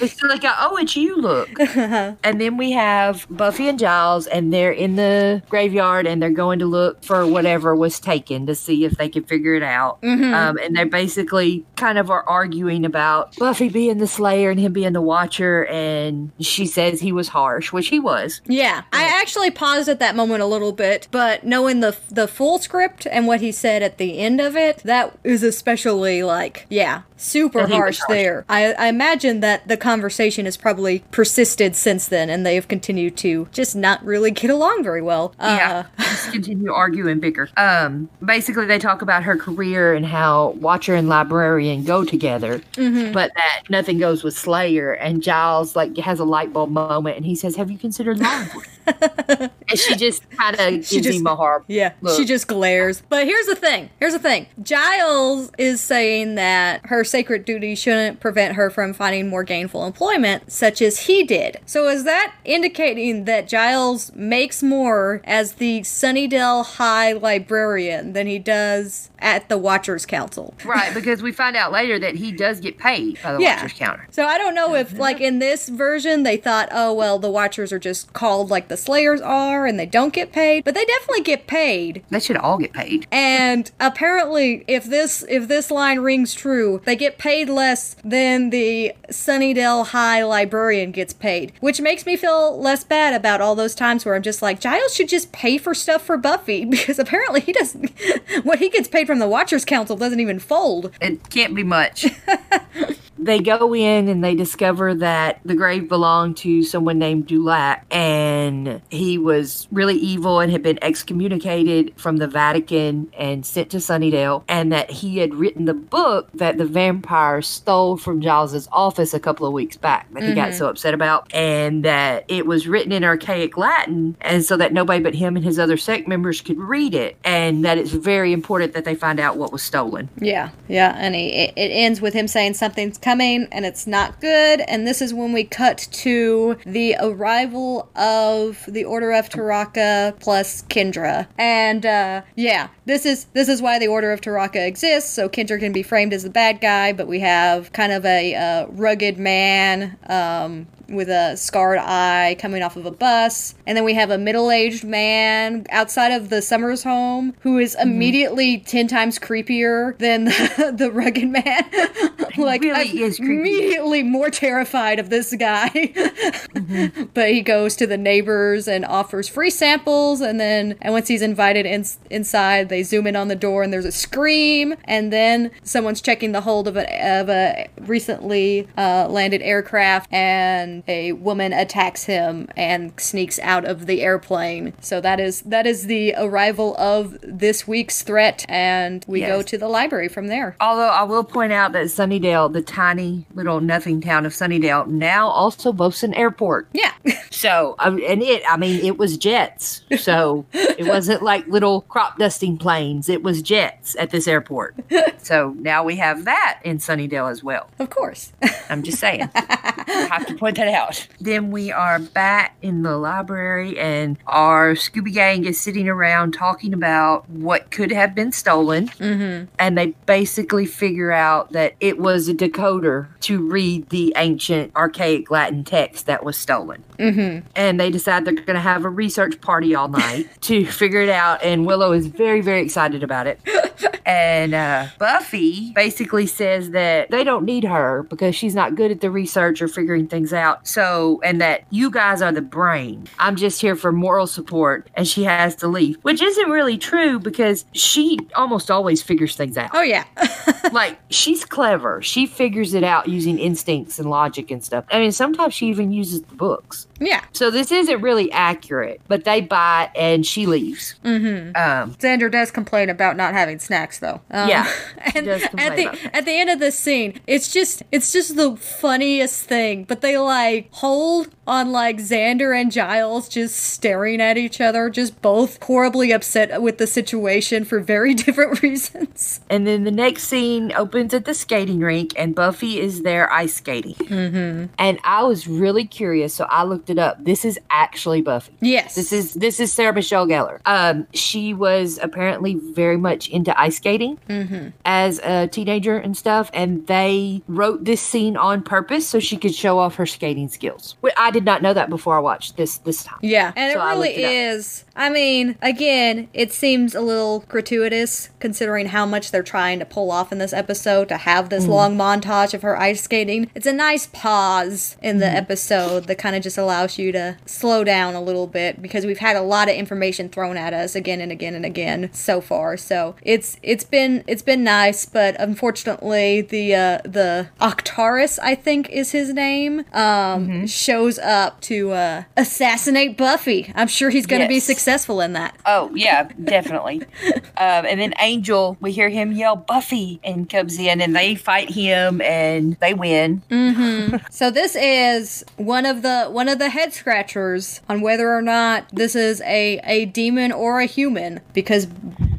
It's like, a, oh, it's you, look. and then we have Buffy and Giles, and they're in the graveyard and they're going to look for whatever was taken to see if they can figure it out. Um, and they basically kind of are arguing about Buffy being the Slayer and him being the Watcher. And she says he was harsh, which he was. Yeah, I actually paused at that moment a little bit, but knowing the the full script and what he said at the end of it, that is especially like, yeah, super That he was harsh harsh. there. I, I imagine that the conversation has probably persisted since then, and they have continued to just not really get along very well. Uh, Yeah. Just continue to argue and bicker. Um, basically, they talk about her career and how Watcher and Librarian go together, but that nothing goes with Slayer. And Giles like has a light bulb moment, and he says, "Have you considered law enforcement?" and she just kind of gives just- him a hard. Yeah, look. she just glares. But here's the thing. Here's the thing. Giles is saying that her sacred duty shouldn't prevent her from finding more gainful employment, such as he did. So is that indicating that Giles makes more as the Sunnydale High librarian than he does at the Watchers Council? right because we find out later that he does get paid by the Yeah. Watcher's Council. So I don't know if, like, in this version, they thought, oh, well, the Watchers are just called like the Slayers are and they don't get paid, but they definitely get paid. They should all get paid. And apparently, if this if this line rings true, they get paid less than the Sunnydale High librarian gets paid, which makes me feel less bad about all those times where I'm just like, Giles should just pay for stuff for Buffy because apparently he doesn't. what he gets paid from the Watchers Council doesn't even fold. It can't be much. they go in and they discover that the grave belonged to someone named Dulac, and he was really evil and had been excommunicated from the Vatican and sent to Sunnydale, and that he had written the book that the vampire stole from Giles's office a couple of weeks back that he got mm-hmm. so upset about, and that it was written in archaic Latin, and so that nobody but him and his other sect members could read it, and that it's very important that they find out what was stolen. Yeah, yeah, and he, it, it ends with him saying something's coming and it's not good. And this is when we cut to the arrival of the Order of Taraka plus Kendra. And uh, yeah, this is this is why the Order of Taraka exists. So Kendra can be framed as the bad guy, but we have kind of a uh, rugged man. Um, with a scarred eye coming off of a bus. And then we have a middle aged man outside of the Summers home who is Mm-hmm. immediately 10 times creepier than the, the rugged man. like, really is creepy. immediately more terrified of this guy. Mm-hmm. but he goes to the neighbors and offers free samples. And then, and once he's invited in, inside, they zoom in on the door and there's a scream. And then someone's checking the hold of a, of a recently uh, landed aircraft and a woman attacks him and sneaks out of the airplane. So that is that is the arrival of this week's threat and we go to the library from there. Although I will point out that Sunnydale, the tiny little nothing town of Sunnydale, now also boasts an airport. Yeah. So, um, and it, I mean, it was jets. So it wasn't like little crop dusting planes. It was jets at this airport. So now we have that in Sunnydale as well. of course. I'm just saying. I have to point that out. Then we are back in the library, and our Scooby Gang is sitting around talking about what could have been stolen. Mm-hmm. And they basically figure out that it was a decoder to read the ancient, archaic Latin text that was stolen. Mm-hmm. And they decide they're going to have a research party all night to figure it out. And Willow is very, very excited about it. And uh, Buffy basically says that they don't need her because she's not good at the research or figuring things out. So, and that you guys are the brain. I'm just here for moral support, and she has to leave, which isn't really true because she almost always figures things out. Oh yeah. like, she's clever. She figures it out using instincts and logic and stuff. I mean, sometimes she even uses the books. yeah. So, this isn't really accurate, but they buy it and she leaves. Mm-hmm. Um, Xander does complain about not having snacks though. Um, Yeah, and at the at the end of this scene, it's just it's just the funniest thing. But they like hold on like Xander and Giles just staring at each other, just both horribly upset with the situation for very different reasons. And then the next scene opens at the skating rink, and Buffy is there ice skating. Mm-hmm. And I was really curious, so I looked it up. This is actually Buffy. Yes. This is this is Sarah Michelle Gellar. Um, she was apparently very much into ice skating as a teenager and stuff, and they wrote this scene on purpose so she could show off her skating skills. I did not know that before I watched this this time. Yeah, and So it really looked it is. I mean, again, it seems a little gratuitous considering how much they're trying to pull off in this episode to have Mm. this long montage of her ice skating. It's a nice pause in Mm. the episode that kind of just allows you to slow down a little bit because we've had a lot of information thrown at us again and again and again so far. So it's it's been it's been nice, but unfortunately the uh, the Octaris I think is his name um, shows up to uh, assassinate Buffy. I'm sure he's going to be successful in that. Oh yeah, definitely. um, and then Angel, we hear him yell Buffy, and comes in, and they fight him, and they win. Mm-hmm. So this is one of the one of the head scratchers on whether or not this is a a demon or a human because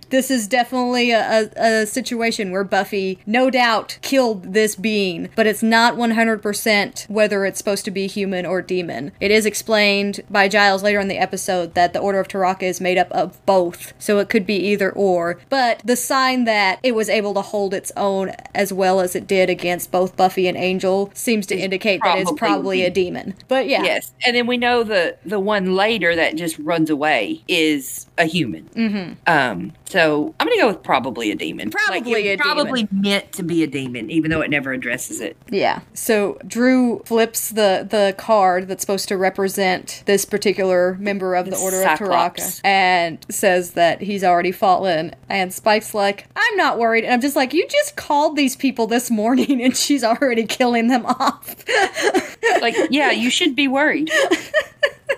this is definitely a, a, a situation where Buffy no doubt killed this being, but it's not 100% whether it's supposed to be human or demon. It is explained by Giles later in the episode that the Order of Taraka is made up of both, so it could be either or. But the sign that it was able to hold its own as well as it did against both Buffy and Angel seems to indicate that it's probably probably a demon. But yeah. Yes, and then we know the the one later that just runs away is a human. Mm-hmm. Um, so I'm gonna go with probably a demon. Probably it a probably meant to be a demon, even though it never addresses it. Yeah. So Dru flips the the card that's supposed to represent this particular member of the, The Order Cyclops. of Taraka and says that he's already fallen. And Spike's like, I'm not worried. And I'm just like, you just called these people this morning and she's already killing them off. Like, yeah, you should be worried.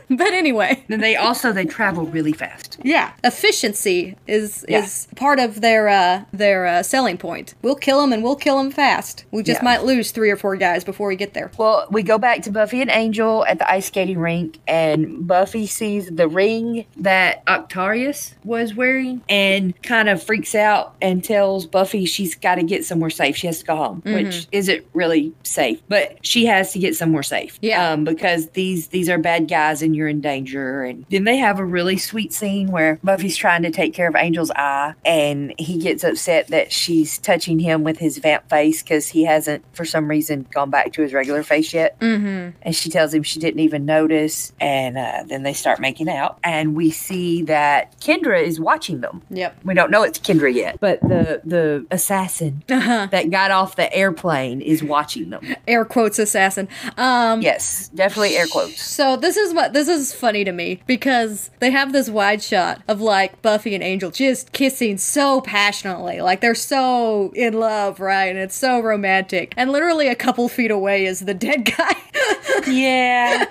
but anyway. Then they also they travel really fast. Yeah, efficiency is Yeah. is part of their uh, their uh, selling point. We'll kill them and we'll kill them fast. We just Yeah. might lose three or four guys before we get there. Well, we go back to Buffy and Angel at the ice skating rink, and Buffy sees the ring that Octarius was wearing and kind of freaks out and tells Buffy she's got to get somewhere safe. She has to go home, which isn't really safe, but she has to get somewhere safe. Yeah. Um, because these these are bad guys and you're in danger. And then they have a really sweet scene where Buffy's trying to take care of Angel's eye, and he gets upset that she's touching him with his vamp face because he hasn't, for some reason, gone back to his regular face yet. Mm-hmm. And she tells him she didn't even notice, and uh, then they start making out, and we see that Kendra is watching them. Yep. We don't know it's Kendra yet, but the the assassin that got off the airplane is watching them. Air quotes assassin. Um Yes, definitely air quotes. So this is what this is funny to me because they have this wide shot of like Buffy and Angel just kissing so passionately, like they're so in love, right? And it's so romantic. And literally a couple feet away is the dead guy. Yeah,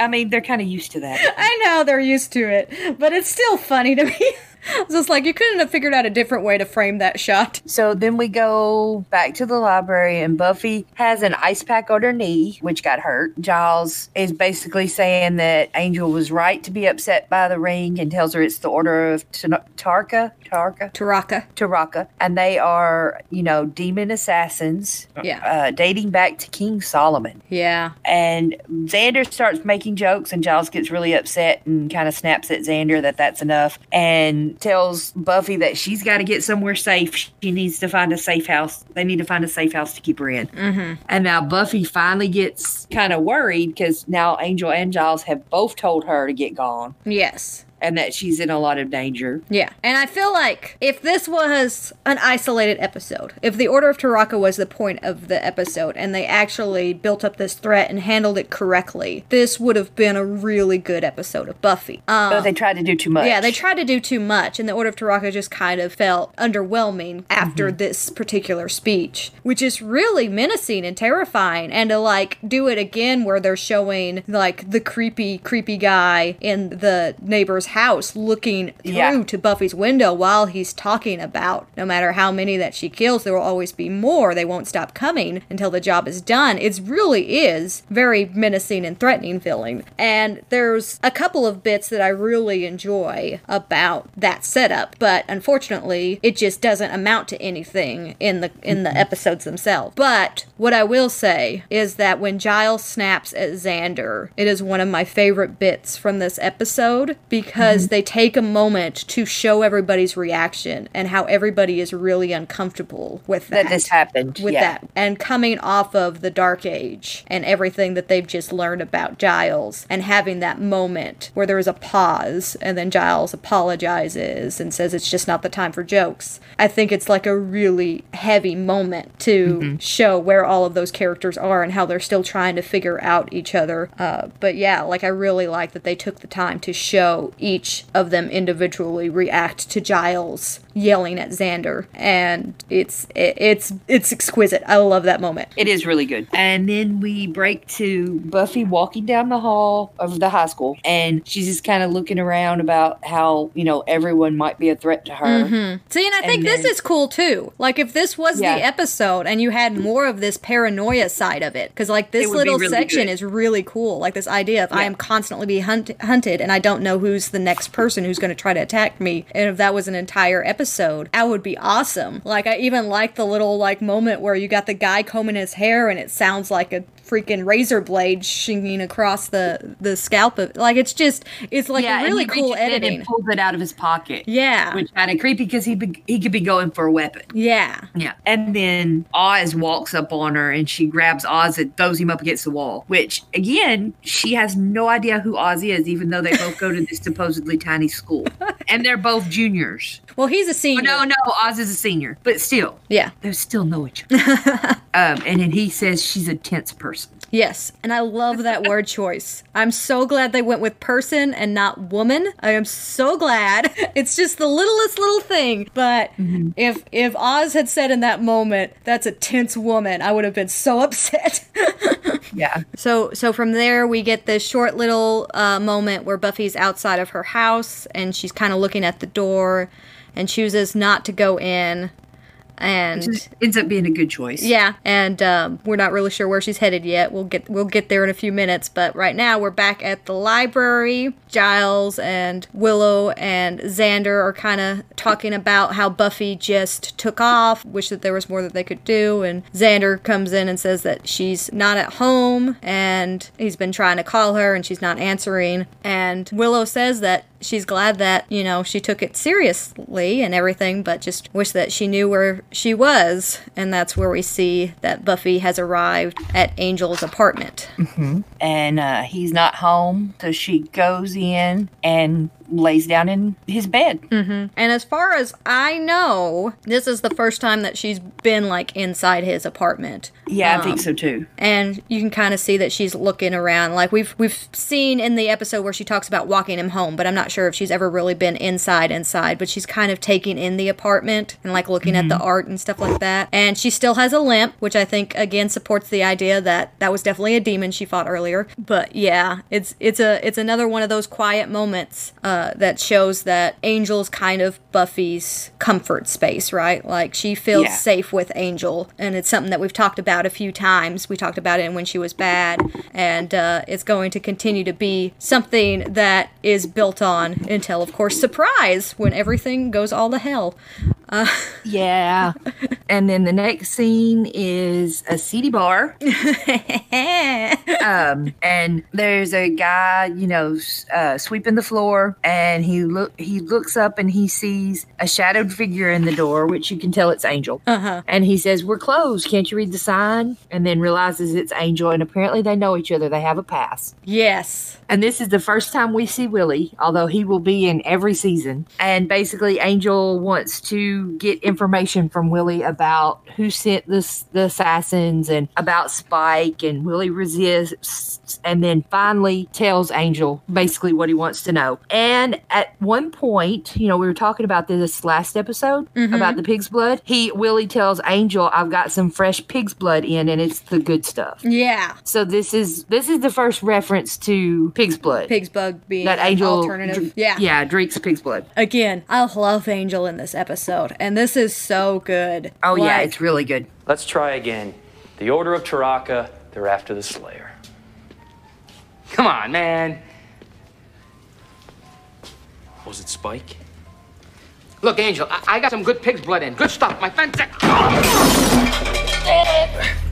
I mean they're kind of used to that. I know they're used to it, but it's still funny to me. It's just like you couldn't have figured out a different way to frame that shot. So then we go back to the library, and Buffy has an ice pack on her knee, which got hurt. Giles is basically saying that Angel was right to be upset by the ring and tells her it's the Order of T- Tarka. Tarka? Taraka. Taraka. And they are, you know, demon assassins. Yeah. Uh, dating back to King Solomon. Yeah. And Xander starts making jokes, and Giles gets really upset and kind of snaps at Xander that that's enough and tells Buffy that she's got to get somewhere safe. She needs to find a safe house. They need to find a safe house to keep her in. Mm-hmm. And now Buffy finally gets kind of worried because now Angel and Giles have both told her to get gone Yes. And that she's in a lot of danger. Yeah. And I feel like if this was an isolated episode, if the Order of Taraka was the point of the episode and they actually built up this threat and handled it correctly, this would have been a really good episode of Buffy. Um, But they tried to do too much. yeah, they tried to do too much, and the Order of Taraka just kind of felt underwhelming after this particular speech, which is really menacing and terrifying. And to like do it again where they're showing like the creepy, creepy guy in the neighbor's house looking through Yeah. to Buffy's window while he's talking about no matter how many that she kills, there will always be more. They won't stop coming until the job is done. It really is very menacing and threatening feeling. And there's a couple of bits that I really enjoy about that setup, but unfortunately, it just doesn't amount to anything in the in the episodes themselves. But what I will say is that when Giles snaps at Xander, it is one of my favorite bits from this episode because they take a moment to show everybody's reaction and how everybody is really uncomfortable with that. that this happened. with yeah. that and coming off of the dark age and everything that they've just learned about Giles and having that moment where there is a pause and then Giles apologizes and says it's just not the time for jokes. I think it's like a really heavy moment to show where all of those characters are and how they're still trying to figure out each other. Uh, but yeah, like I really like that they took the time to show each each of them individually react to Giles yelling at Xander, and it's it, it's it's exquisite. I love that moment. It is really good. And then we break to Buffy walking down the hall of the high school, and she's just kind of looking around about how, you know, everyone might be a threat to her. Mm-hmm. See, and I think this then- is cool too. Like, if this was Yeah. the episode and you had more of this paranoia side of it, because like this It would be little really section good. is really cool. Like this idea of I am constantly being hunt- hunted and I don't know who's the next person who's going to try to attack me. And if that was an entire episode, that would be awesome. Like, I even like the little like moment where you got the guy combing his hair and it sounds like a freaking razor blade shinging across the the scalp of like it's just it's like and really cool editing And pulls it out of his pocket. Yeah. Which kind of creepy because he be, he could be going for a weapon. yeah Yeah. And then Oz walks up on her and she grabs Oz and throws him up against the wall, which again, she has no idea who Oz is, even though they both go to this supposedly tiny school. And they're both juniors. well he's a Oh, senior no, no, Oz is a senior, but still, yeah they still know each other. um, and then he says she's a tense person. Yes, and I love that word choice. I'm so glad they went with person and not woman. I am so glad. It's just the littlest little thing, but if if Oz had said in that moment, "That's a tense woman," I would have been so upset. Yeah. So so from there we get this short little uh, moment where Buffy's outside of her house and she's kind of looking at the door and chooses not to go in. And ends up being a good choice. yeah, and um, we're not really sure where she's headed yet. We'll get we'll get there in a few minutes, but right now we're back at the library. Giles and Willow and Xander are kind of talking about how Buffy just took off. Wish that there was more that they could do. And Xander comes in and says that she's not at home, and he's been trying to call her and she's not answering. And Willow says that she's glad that you know she took it seriously and everything but just wish that she knew where she was and that's where we see that buffy has arrived at angel's apartment and uh, he's not home. So she goes in and lays down in his bed. and as far as i know this is the first time that she's been like inside his apartment. Yeah, I Um, think so too. and you can kind of see that she's looking around. Like we've we've seen in the episode where she talks about walking him home but i'm not sure if she's ever really been inside inside. But she's kind of taking in the apartment and like looking at the art and stuff like that. And she still has a limp which i think again supports the idea that that was definitely a demon she fought earlier. But yeah it's it's a it's another one of those quiet moments uh, that shows that angel's kind of buffy's comfort space right like she feels Yeah. safe with Angel, and it's something that we've talked about a few times. We talked about it when she was bad, and uh, it's going to continue to be something that is built on until, of course, surprise when everything goes all to hell. Yeah. and then the next scene is a seedy bar. um, and there's a guy, you know, uh, sweeping the floor, and he look he looks up and he sees a shadowed figure in the door, which you can tell it's Angel. Uh-huh. And he says, "We're closed. Can't you read the sign?" And then realizes it's Angel, and apparently they know each other. They have a past. yes. And this is the first time we see Willie, although he will be in every season. And basically, Angel wants to get information from Willie about who sent this, the assassins and about Spike. And Willie resists and then finally tells Angel basically what he wants to know. And at one point, you know, we were talking about this last episode mm-hmm. about the pig's blood. He, Willie tells Angel, I've got some fresh pig's blood in and it's the good stuff. Yeah. So this is this is the first reference to pig's blood. Pig's bug being that an angel alternative. dr- yeah. yeah drinks pig's blood. Again, I love Angel in this episode, and this is so good. Oh yeah, it's really good. Let's try again. The Order of Taraka, they're after the Slayer. Come on, man. Was it Spike? Look, Angel, I, I got some good pig's blood in. Good stuff. My friend.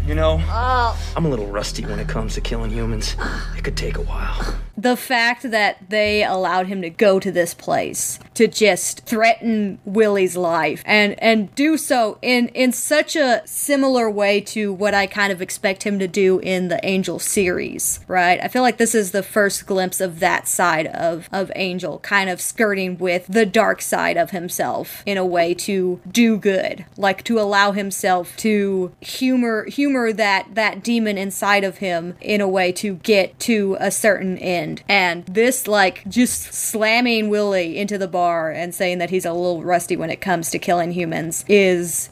You know, uh. I'm a little rusty when it comes to killing humans. It could take a while. The fact that they allowed him to go to this place to just threaten Willie's life and and do so in in such a similar way to what I kind of expect him to do in the Angel series, right? I feel like this is the first glimpse of that side of of Angel kind of skirting with the dark side of himself in a way to do good, like to allow himself to humor humor that that demon inside of him in a way to get to a certain end end. And this, like, just slamming Willie into the bar and saying that he's a little rusty when it comes to killing humans is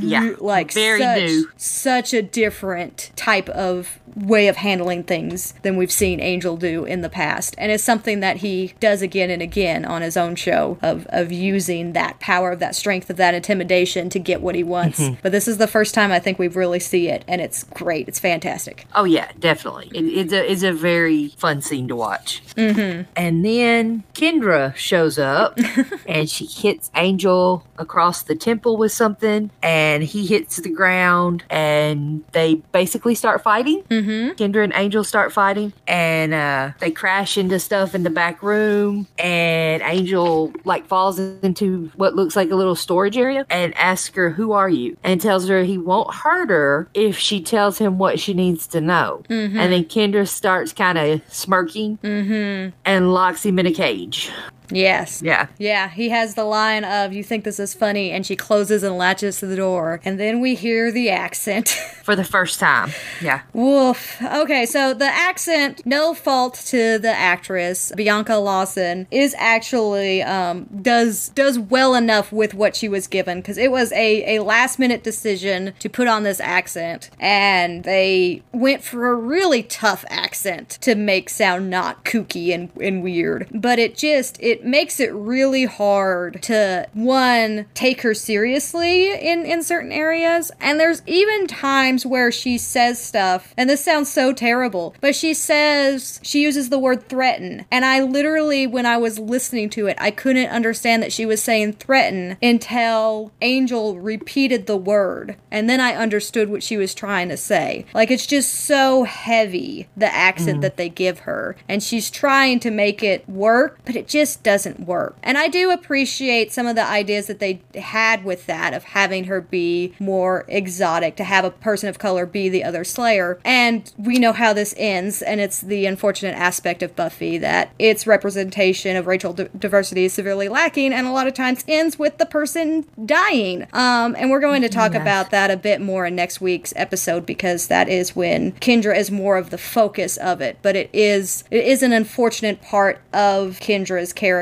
Yeah, like very such, new. such a different type of way of handling things than we've seen Angel do in the past. And it's something that he does again and again on his own show of, of using that power of that strength of that intimidation to get what he wants. Mhm. But this is the first time I think we really see it and it's great. It's fantastic. Oh yeah, definitely. It, it's a it's a very fun scene to watch. Mm-hmm. And then Kendra shows up and she hits Angel across the temple with something and he hits the ground and they basically start fighting. Mm-hmm. Kendra and Angel start fighting and uh, they crash into stuff in the back room and Angel like falls into what looks like a little storage area and asks her, Who are you? And tells her he won't hurt her if she tells him what she needs to know. Mhm. And then Kendra starts kind of smirking Mm-hmm. and locks him in a cage. Yes. Yeah. Yeah, he has the line of, You think this is funny? And she closes and latches to the door. And then we hear the accent. For the first time. Yeah. Woof. Okay, so the accent, no fault to the actress, Bianca Lawson, is actually um, does does well enough with what she was given because it was a, a last minute decision to put on this accent, and they went for a really tough accent to make sound not kooky and, and weird. But it just it makes it really hard to one take her seriously in in certain areas, and there's even times where she says stuff, and this sounds so terrible, but she says she uses the word threaten, and I literally, when I was listening to it, I couldn't understand that she was saying threaten until Angel repeated the word, and then I understood what she was trying to say. Like it's just so heavy the accent Mhm. that they give her, and she's trying to make it work, but it just doesn't work. And I do appreciate some of the ideas that they had with that of having her be more exotic, to have a person of color be the other Slayer. And we know how this ends, and it's the unfortunate aspect of Buffy that its representation of racial di- diversity is severely lacking, and a lot of times ends with the person dying. Um, and we're going to talk Yes. about that a bit more in next week's episode because that is when Kendra is more of the focus of it. But it is it is an unfortunate part of Kendra's character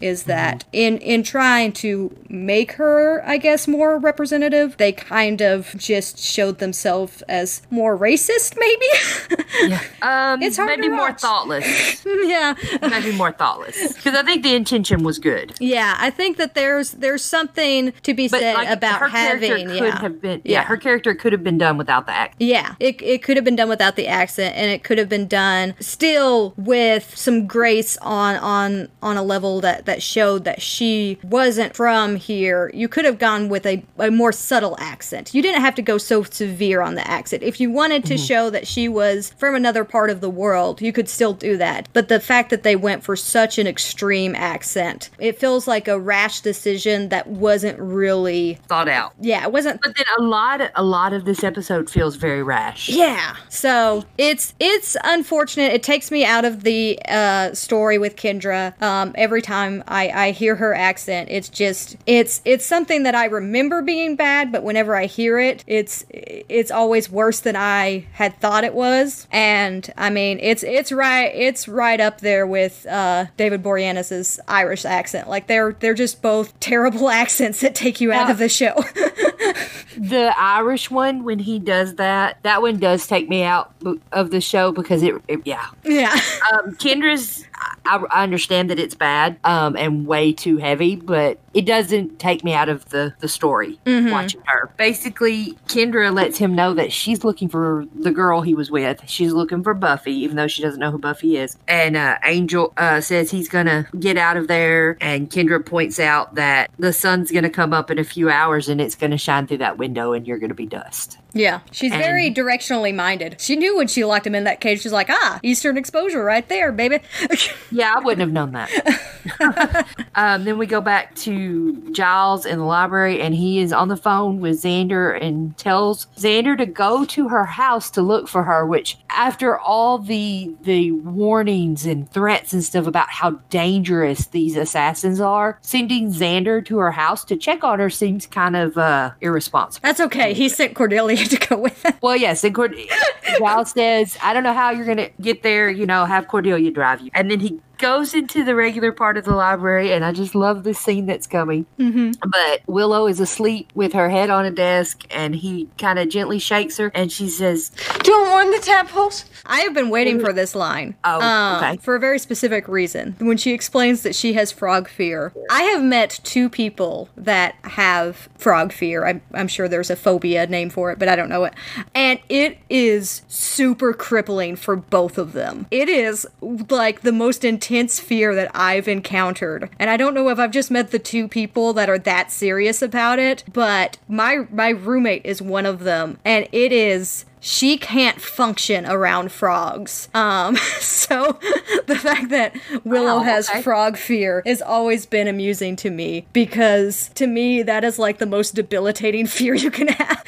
is that in in trying to make her, I guess, more representative, they kind of just showed themselves as more racist, maybe. Um, It's hard maybe to more watch. thoughtless. yeah, maybe more thoughtless because I think the intention was good. Yeah, I think that there's there's something to be said like, about her character having could yeah. have been yeah. her character could have been done without the act. Yeah, it, it could have been done without the accent, and it could have been done still with some grace on on on a level that that showed that she wasn't from here. You could have gone with a, a more subtle accent. You didn't have to go so severe on the accent. If you wanted to Mhm. show that she was from another part of the world, you could still do that. But the fact that they went for such an extreme accent, it feels like a rash decision that wasn't really thought out. Yeah, it wasn't. But then a lot a lot of this episode feels very rash. Yeah. So it's it's unfortunate. It takes me out of the uh, story with Kendra. Um, every time I, I hear her accent, it's just it's it's something that I remember being bad, but whenever I hear it, it's it's always worse than I had thought it was. And I mean, it's it's right it's right up there with uh, David Boreanaz's Irish accent. Like they're they're just both terrible accents that take you out Yeah. of the show. The Irish one, when he does that, that one does take me out of the show because it, it yeah. yeah. Um, Kendra's, I, I understand that it's bad um, and way too heavy, but it doesn't take me out of the, the story Mhm. watching her. Basically, Kendra lets him know that she's looking for the girl he was with. She's looking for Buffy, even though she doesn't know who Buffy is. And uh, Angel uh, says he's going to get out of there. And Kendra points out that the sun's going to come up in a few hours and it's going to shine through that window and you're going to be dust. Yeah, she's And- very directionally minded. She knew when she locked him in that cage. She's like, ah, Eastern exposure right there, baby. yeah, I wouldn't have known that. um, then we go back to Giles in the library, and he is on the phone with Xander and tells Xander to go to her house to look for her, which after all the the warnings and threats and stuff about how dangerous these assassins are, sending Xander to her house to check on her seems kind of uh, irresponsible. That's okay. He sent Cordelia to go with him. Well, yes, and Cord- Giles says, "I don't know how you're gonna get there. You know, have Cordelia drive you." And then he goes into the regular part of the library, and I just love this scene that's coming. Mm-hmm. But Willow is asleep with her head on a desk, and he kind of gently shakes her, and she says, "Don't want the tadpoles? I have been waiting for this line. Oh, um, okay. For a very specific reason. When she explains that she has frog fear, I have met two people that have frog fear. I'm, I'm sure there's a phobia name for it, but I don't know it. And it is super crippling for both of them. It is like the most intense fear that I've encountered. And I don't know if I've just met the two people that are that serious about it, but my my roommate is one of them and it is she can't function around frogs. Um, so the fact that Willow Wow, has okay. frog fear has always been amusing to me because to me that is like the most debilitating fear you can have.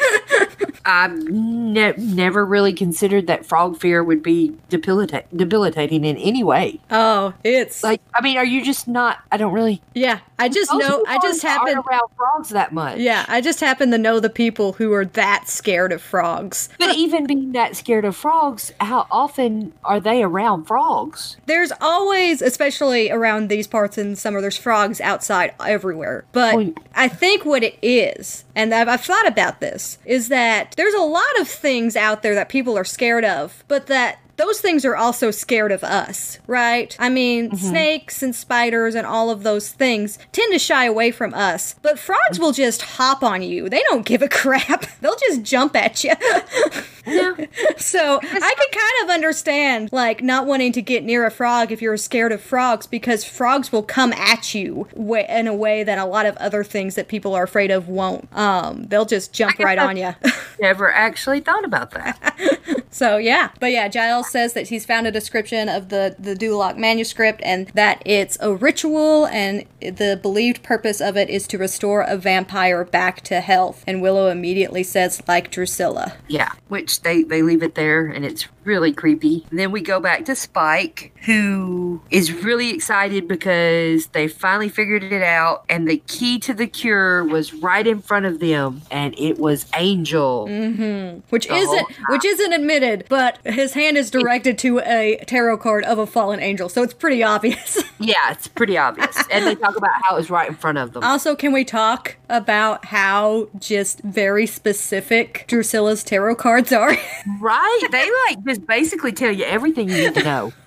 I've ne- never really considered that frog fear would be debilita- debilitating in any way. Oh, it's like I mean, are you just not? I don't really. Yeah, I just know. I just happen around frogs that much. Yeah, I just happen to know the people who are that scared of frogs. But even being that scared of frogs, how often are they around frogs? There's always, especially around these parts in summer, there's frogs outside everywhere. But oh, I think what it is, and I've, I've thought about this, is that there's a lot of things out there that people are scared of, but that those things are also scared of us, right? I mean, snakes and spiders and all of those things tend to shy away from us, but frogs will just hop on you. They don't give a crap. They'll just jump at you. yeah. so I can kind of understand, like, not wanting to get near a frog if you're scared of frogs because frogs will come at you in a way that a lot of other things that people are afraid of won't. Um, they'll just jump right on you. Never actually thought about that. So yeah, but yeah, Giles says that he's found a description of the the Dulac manuscript and that it's a ritual and the believed purpose of it is to restore a vampire back to health. And Willow immediately says like Drusilla. Yeah, which they they leave it there, and it's really creepy. And then we go back to Spike, who is really excited because they finally figured it out, and the key to the cure was right in front of them, and it was Angel. Mm-hmm. Which The isn't which isn't admitted, but his hand is directed to a tarot card of a fallen angel, so it's pretty obvious. Yeah, it's pretty obvious. and they talk about how it was right in front of them. Also, can we talk about how just very specific Drusilla's tarot cards are? right? They like just basically tell you everything you need to know.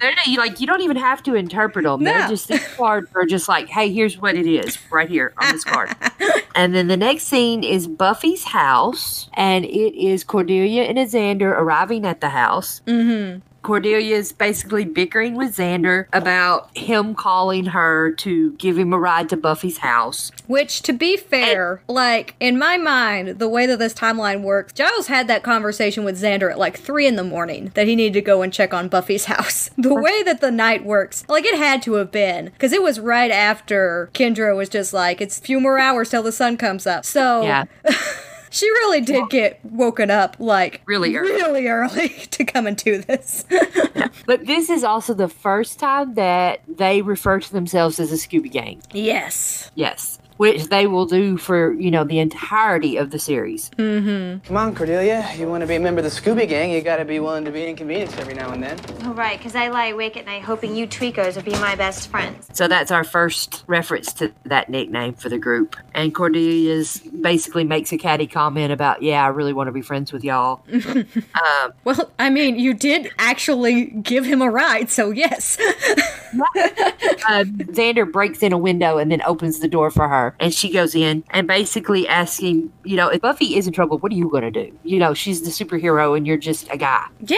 They're not- you like you don't even have to interpret them. They're just these cards are just like, hey, here's what it is right here on this card. and then the next scene is Buffy's house, and it is Cordelia and Xander arriving at the house. mm-hmm. Cordelia is basically bickering with Xander about him calling her to give him a ride to Buffy's house. Which, to be fair, like in my mind, the way that this timeline works, Giles had that conversation with Xander at like three in the morning that he needed to go and check on Buffy's house. The way that the night works, like it had to have been, because it was right after Kendra was just like, "It's a few more hours till the sun comes up." So Yeah. she really did get woken up like Really early. really early to come and do this. But this is also the first time that they refer to themselves as a Scooby Gang. yes. Yes. Which they will do for, you know, the entirety of the series. Mm-hmm. Come on, Cordelia. You want to be a member of the Scooby Gang, you gotta be willing to be inconvenienced every now and then. Oh, right, because I lie awake at night hoping you tweakers will be my best friends. So that's our first reference to that nickname for the group. And Cordelia's basically makes a catty comment about, yeah, I really want to be friends with y'all. um, Well, I mean, you did actually give him a ride, so yes. uh, Xander breaks in a window and then opens the door for her. And she goes in and basically asking, you know, if Buffy is in trouble, what are you going to do? You know, she's the superhero and you're just a guy. Yeah.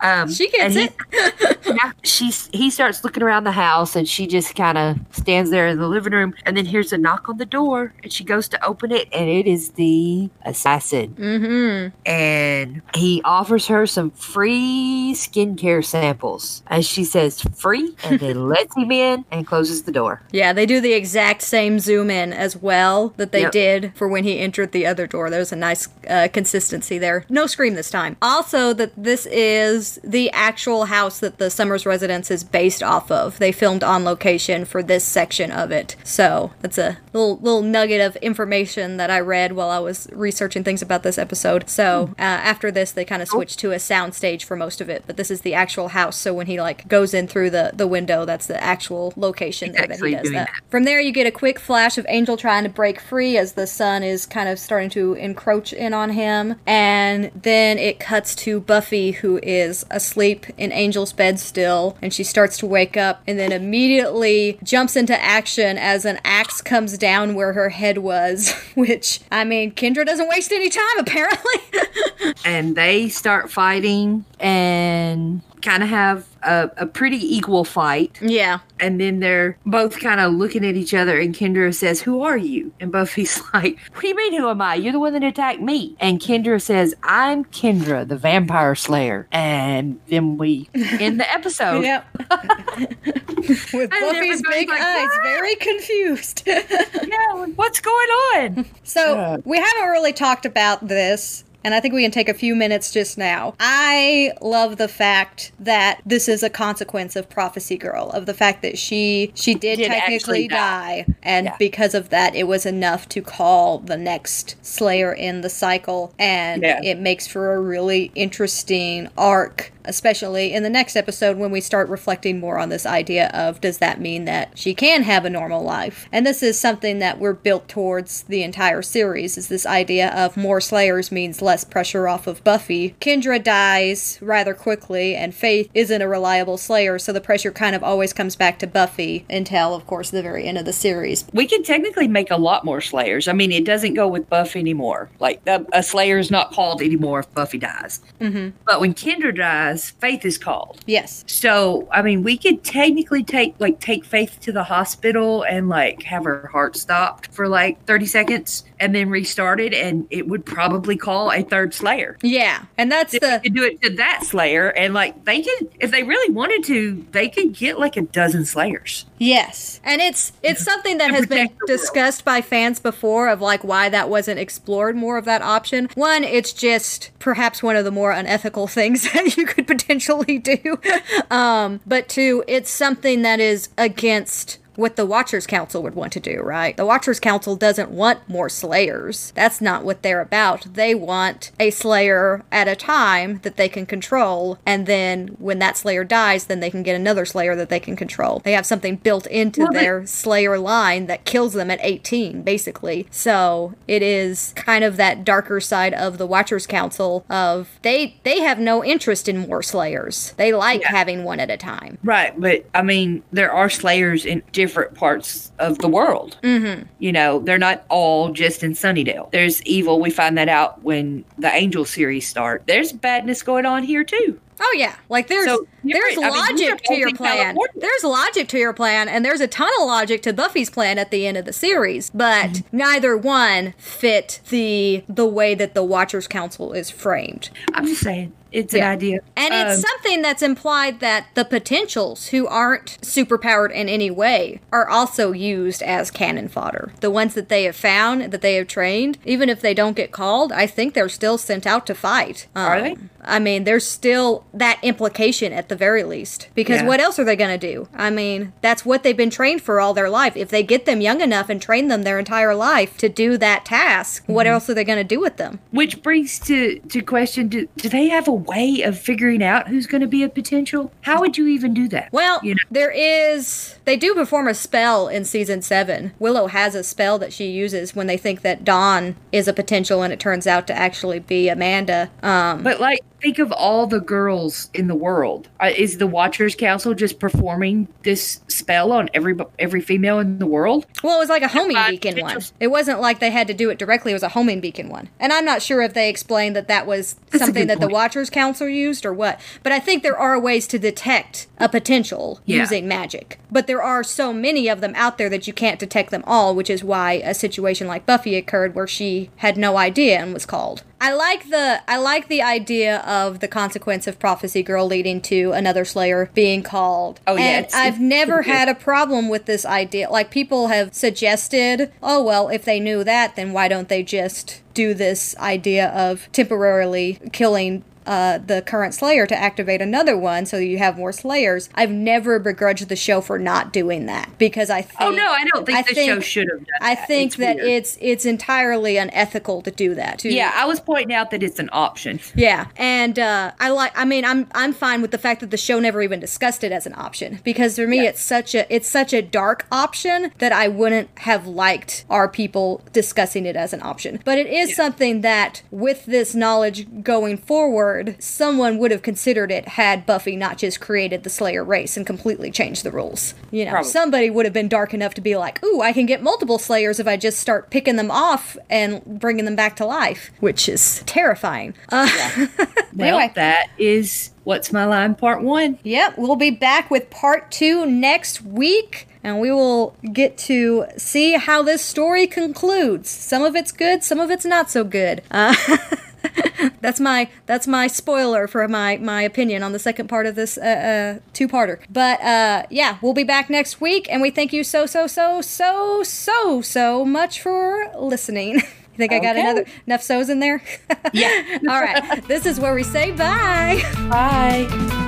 Um, She gets he- it. yeah, she's he starts looking around the house and she just kind of stands there in the living room and then hears a knock on the door and she goes to open it and it is the assassin Mm-hmm. and he offers her some free skincare samples and she says free and then lets him in and closes the door Yeah, they do the exact same zoom in as well that they Yep. did for when he entered the other door. There's a nice uh, consistency there. No scream this time. Also, that this is the actual house that the Summers residence is based off of. They filmed on location for this section of it. So that's a little little nugget of information that I read while I was researching things about this episode. So uh, after this, they kind of switched to a sound stage for most of it, but this is the actual house. So when he like goes in through the the window, that's the actual location there that he does that. that. From there, you get a quick flash of Angel trying to break free as the sun is kind of starting to encroach in on him. And then it cuts to Buffy, who is asleep in Angel's bed still. And she starts to wake up and then immediately jumps into action as an axe comes down where her head was. Which, I mean, Kendra doesn't waste any time, apparently. and they start fighting and kind of have a, a pretty equal fight. Yeah. And then they're both kind of looking at each other, and Kendra says, Who are you? And Buffy's like, What do you mean, who am I? You're the one that attacked me. And Kendra says, I'm Kendra, the vampire slayer. And then we end the episode. Yep. With Buffy's big like, eyes, ah! very confused. yeah, what's going on? So we haven't really talked about this. And I think we can take a few minutes just now. I love the fact that this is a consequence of Prophecy Girl, of the fact that she she did, Did technically die, die. and Yeah. because of that, it was enough to call the next Slayer in the cycle, and Yeah. it makes for a really interesting arc especially in the next episode when we start reflecting more on this idea of does that mean that she can have a normal life and this is something that we're built towards the entire series is this idea of more slayers means less pressure off of buffy kendra dies rather quickly and faith isn't a reliable slayer so the pressure kind of always comes back to buffy until of course the very end of the series We can technically make a lot more Slayers. I mean, it doesn't go with Buffy anymore. Like a, a Slayer is not called anymore if Buffy dies. mm-hmm. But when Kendra dies, Faith is called. yes So I mean, we could technically take like take Faith to the hospital and like have her heart stopped for like thirty seconds and then restarted, and it would probably call a third Slayer. yeah and that's If the do it to that Slayer, and like they could, if they really wanted to, they could get like a dozen Slayers. Yes. And it's it's something that has been protect the world. discussed by fans before of like why that wasn't explored more of that option. One, it's just perhaps one of the more unethical things that you could potentially do. um, but two, it's something that is against what the Watchers Council would want to do, right? The Watchers Council doesn't want more Slayers. That's not what they're about. They want a Slayer at a time that they can control, and then when that Slayer dies, then they can get another Slayer that they can control. They have something built into Well, their Slayer line that kills them at 18, basically. So it is kind of that darker side of the Watchers Council of they they have no interest in more Slayers. They like having one at a time. Right, but I mean, there are Slayers in different parts of the world. Mm-hmm. You know, they're not all just in Sunnydale. There's evil. We find that out when the Angel series start. There's badness going on here too. Oh yeah, like there's So, there's. I mean, logic to your plan. There's logic to your plan, and there's a ton of logic to Buffy's plan at the end of the series. But neither one fit the the way that the Watchers Council is framed. I'm just saying, it's Yeah. an idea. And it's Um, something that's implied that the potentials who aren't superpowered in any way are also used as cannon fodder. The ones that they have found, that they have trained, even if they don't get called, I think they're still sent out to fight. Are they? I mean, there's still that implication at the very least. Because Yeah. what else are they going to do? I mean, that's what they've been trained for all their life. If they get them young enough and train them their entire life to do that task, what Mm-hmm. else are they going to do with them? Which brings to to question: Do, do they have a way of figuring out who's going to be a potential? How would you even do that? Well, you know, there is. They do perform a spell in season seven. Willow has a spell that she uses when they think that Dawn is a potential, and it turns out to actually be Amanda. Um, but like think of all the girls in the world. Uh, is the Watchers Council just performing this spell on every every female in the world? Well, it was like a homing beacon one. It wasn't like they had to do it directly. It was a homing beacon one. And I'm not sure if they explained that that was something good that the. Watchers Council used or what. But I think there are ways to detect a potential Yeah. using magic. But there are so many of them out there that you can't detect them all, which is why a situation like Buffy occurred where she had no idea and was called. I like the I like the idea of the consequence of Prophecy Girl leading to another Slayer being called. Oh, yeah, And it's- I've it's never good. had a problem with this idea. Like people have suggested, oh well, if they knew that, then why don't they just do this idea of temporarily killing uh, the current Slayer to activate another one, so you have more Slayers. I've never begrudged the show for not doing that because I think. Oh no, I don't think I the think- show should have done I that. think It's that weird. it's it's entirely unethical to do that. To, Yeah, I was pointing out that it's an option. yeah, and uh, I like. I mean, I'm I'm fine with the fact that the show never even discussed it as an option because for me, it's such a it's such a dark option that I wouldn't have liked our people discussing it as an option. But it is something that, with this knowledge going forward, someone would have considered it had Buffy not just created the Slayer race and completely changed the rules. You know, Probably. somebody would have been dark enough to be like, "Ooh, I can get multiple Slayers if I just start picking them off and bringing them back to life," which is terrifying. Uh, Well, Anyway. that is what's my line part one. Yep, we'll be back with part two next week, and we will get to see how this story concludes. Some of it's good, some of it's not so good. Uh, that's my that's my spoiler for my my opinion on the second part of this uh, uh, two parter. But uh, yeah, we'll be back next week, and we thank you so so so so so so much for listening. You think I got another enough so's in there? Yeah. All right. This is where we say bye. Bye.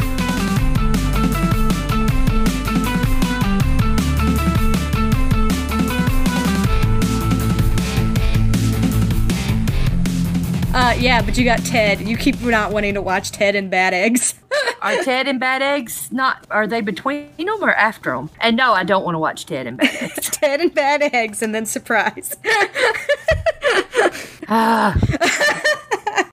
Uh, yeah, but you got Ted. You keep not wanting to watch Ted and Bad Eggs. Are Ted and Bad Eggs not? Are they between them or after them? And no, I don't want to watch Ted and Bad Eggs. Ted and Bad Eggs, and then surprise. ah,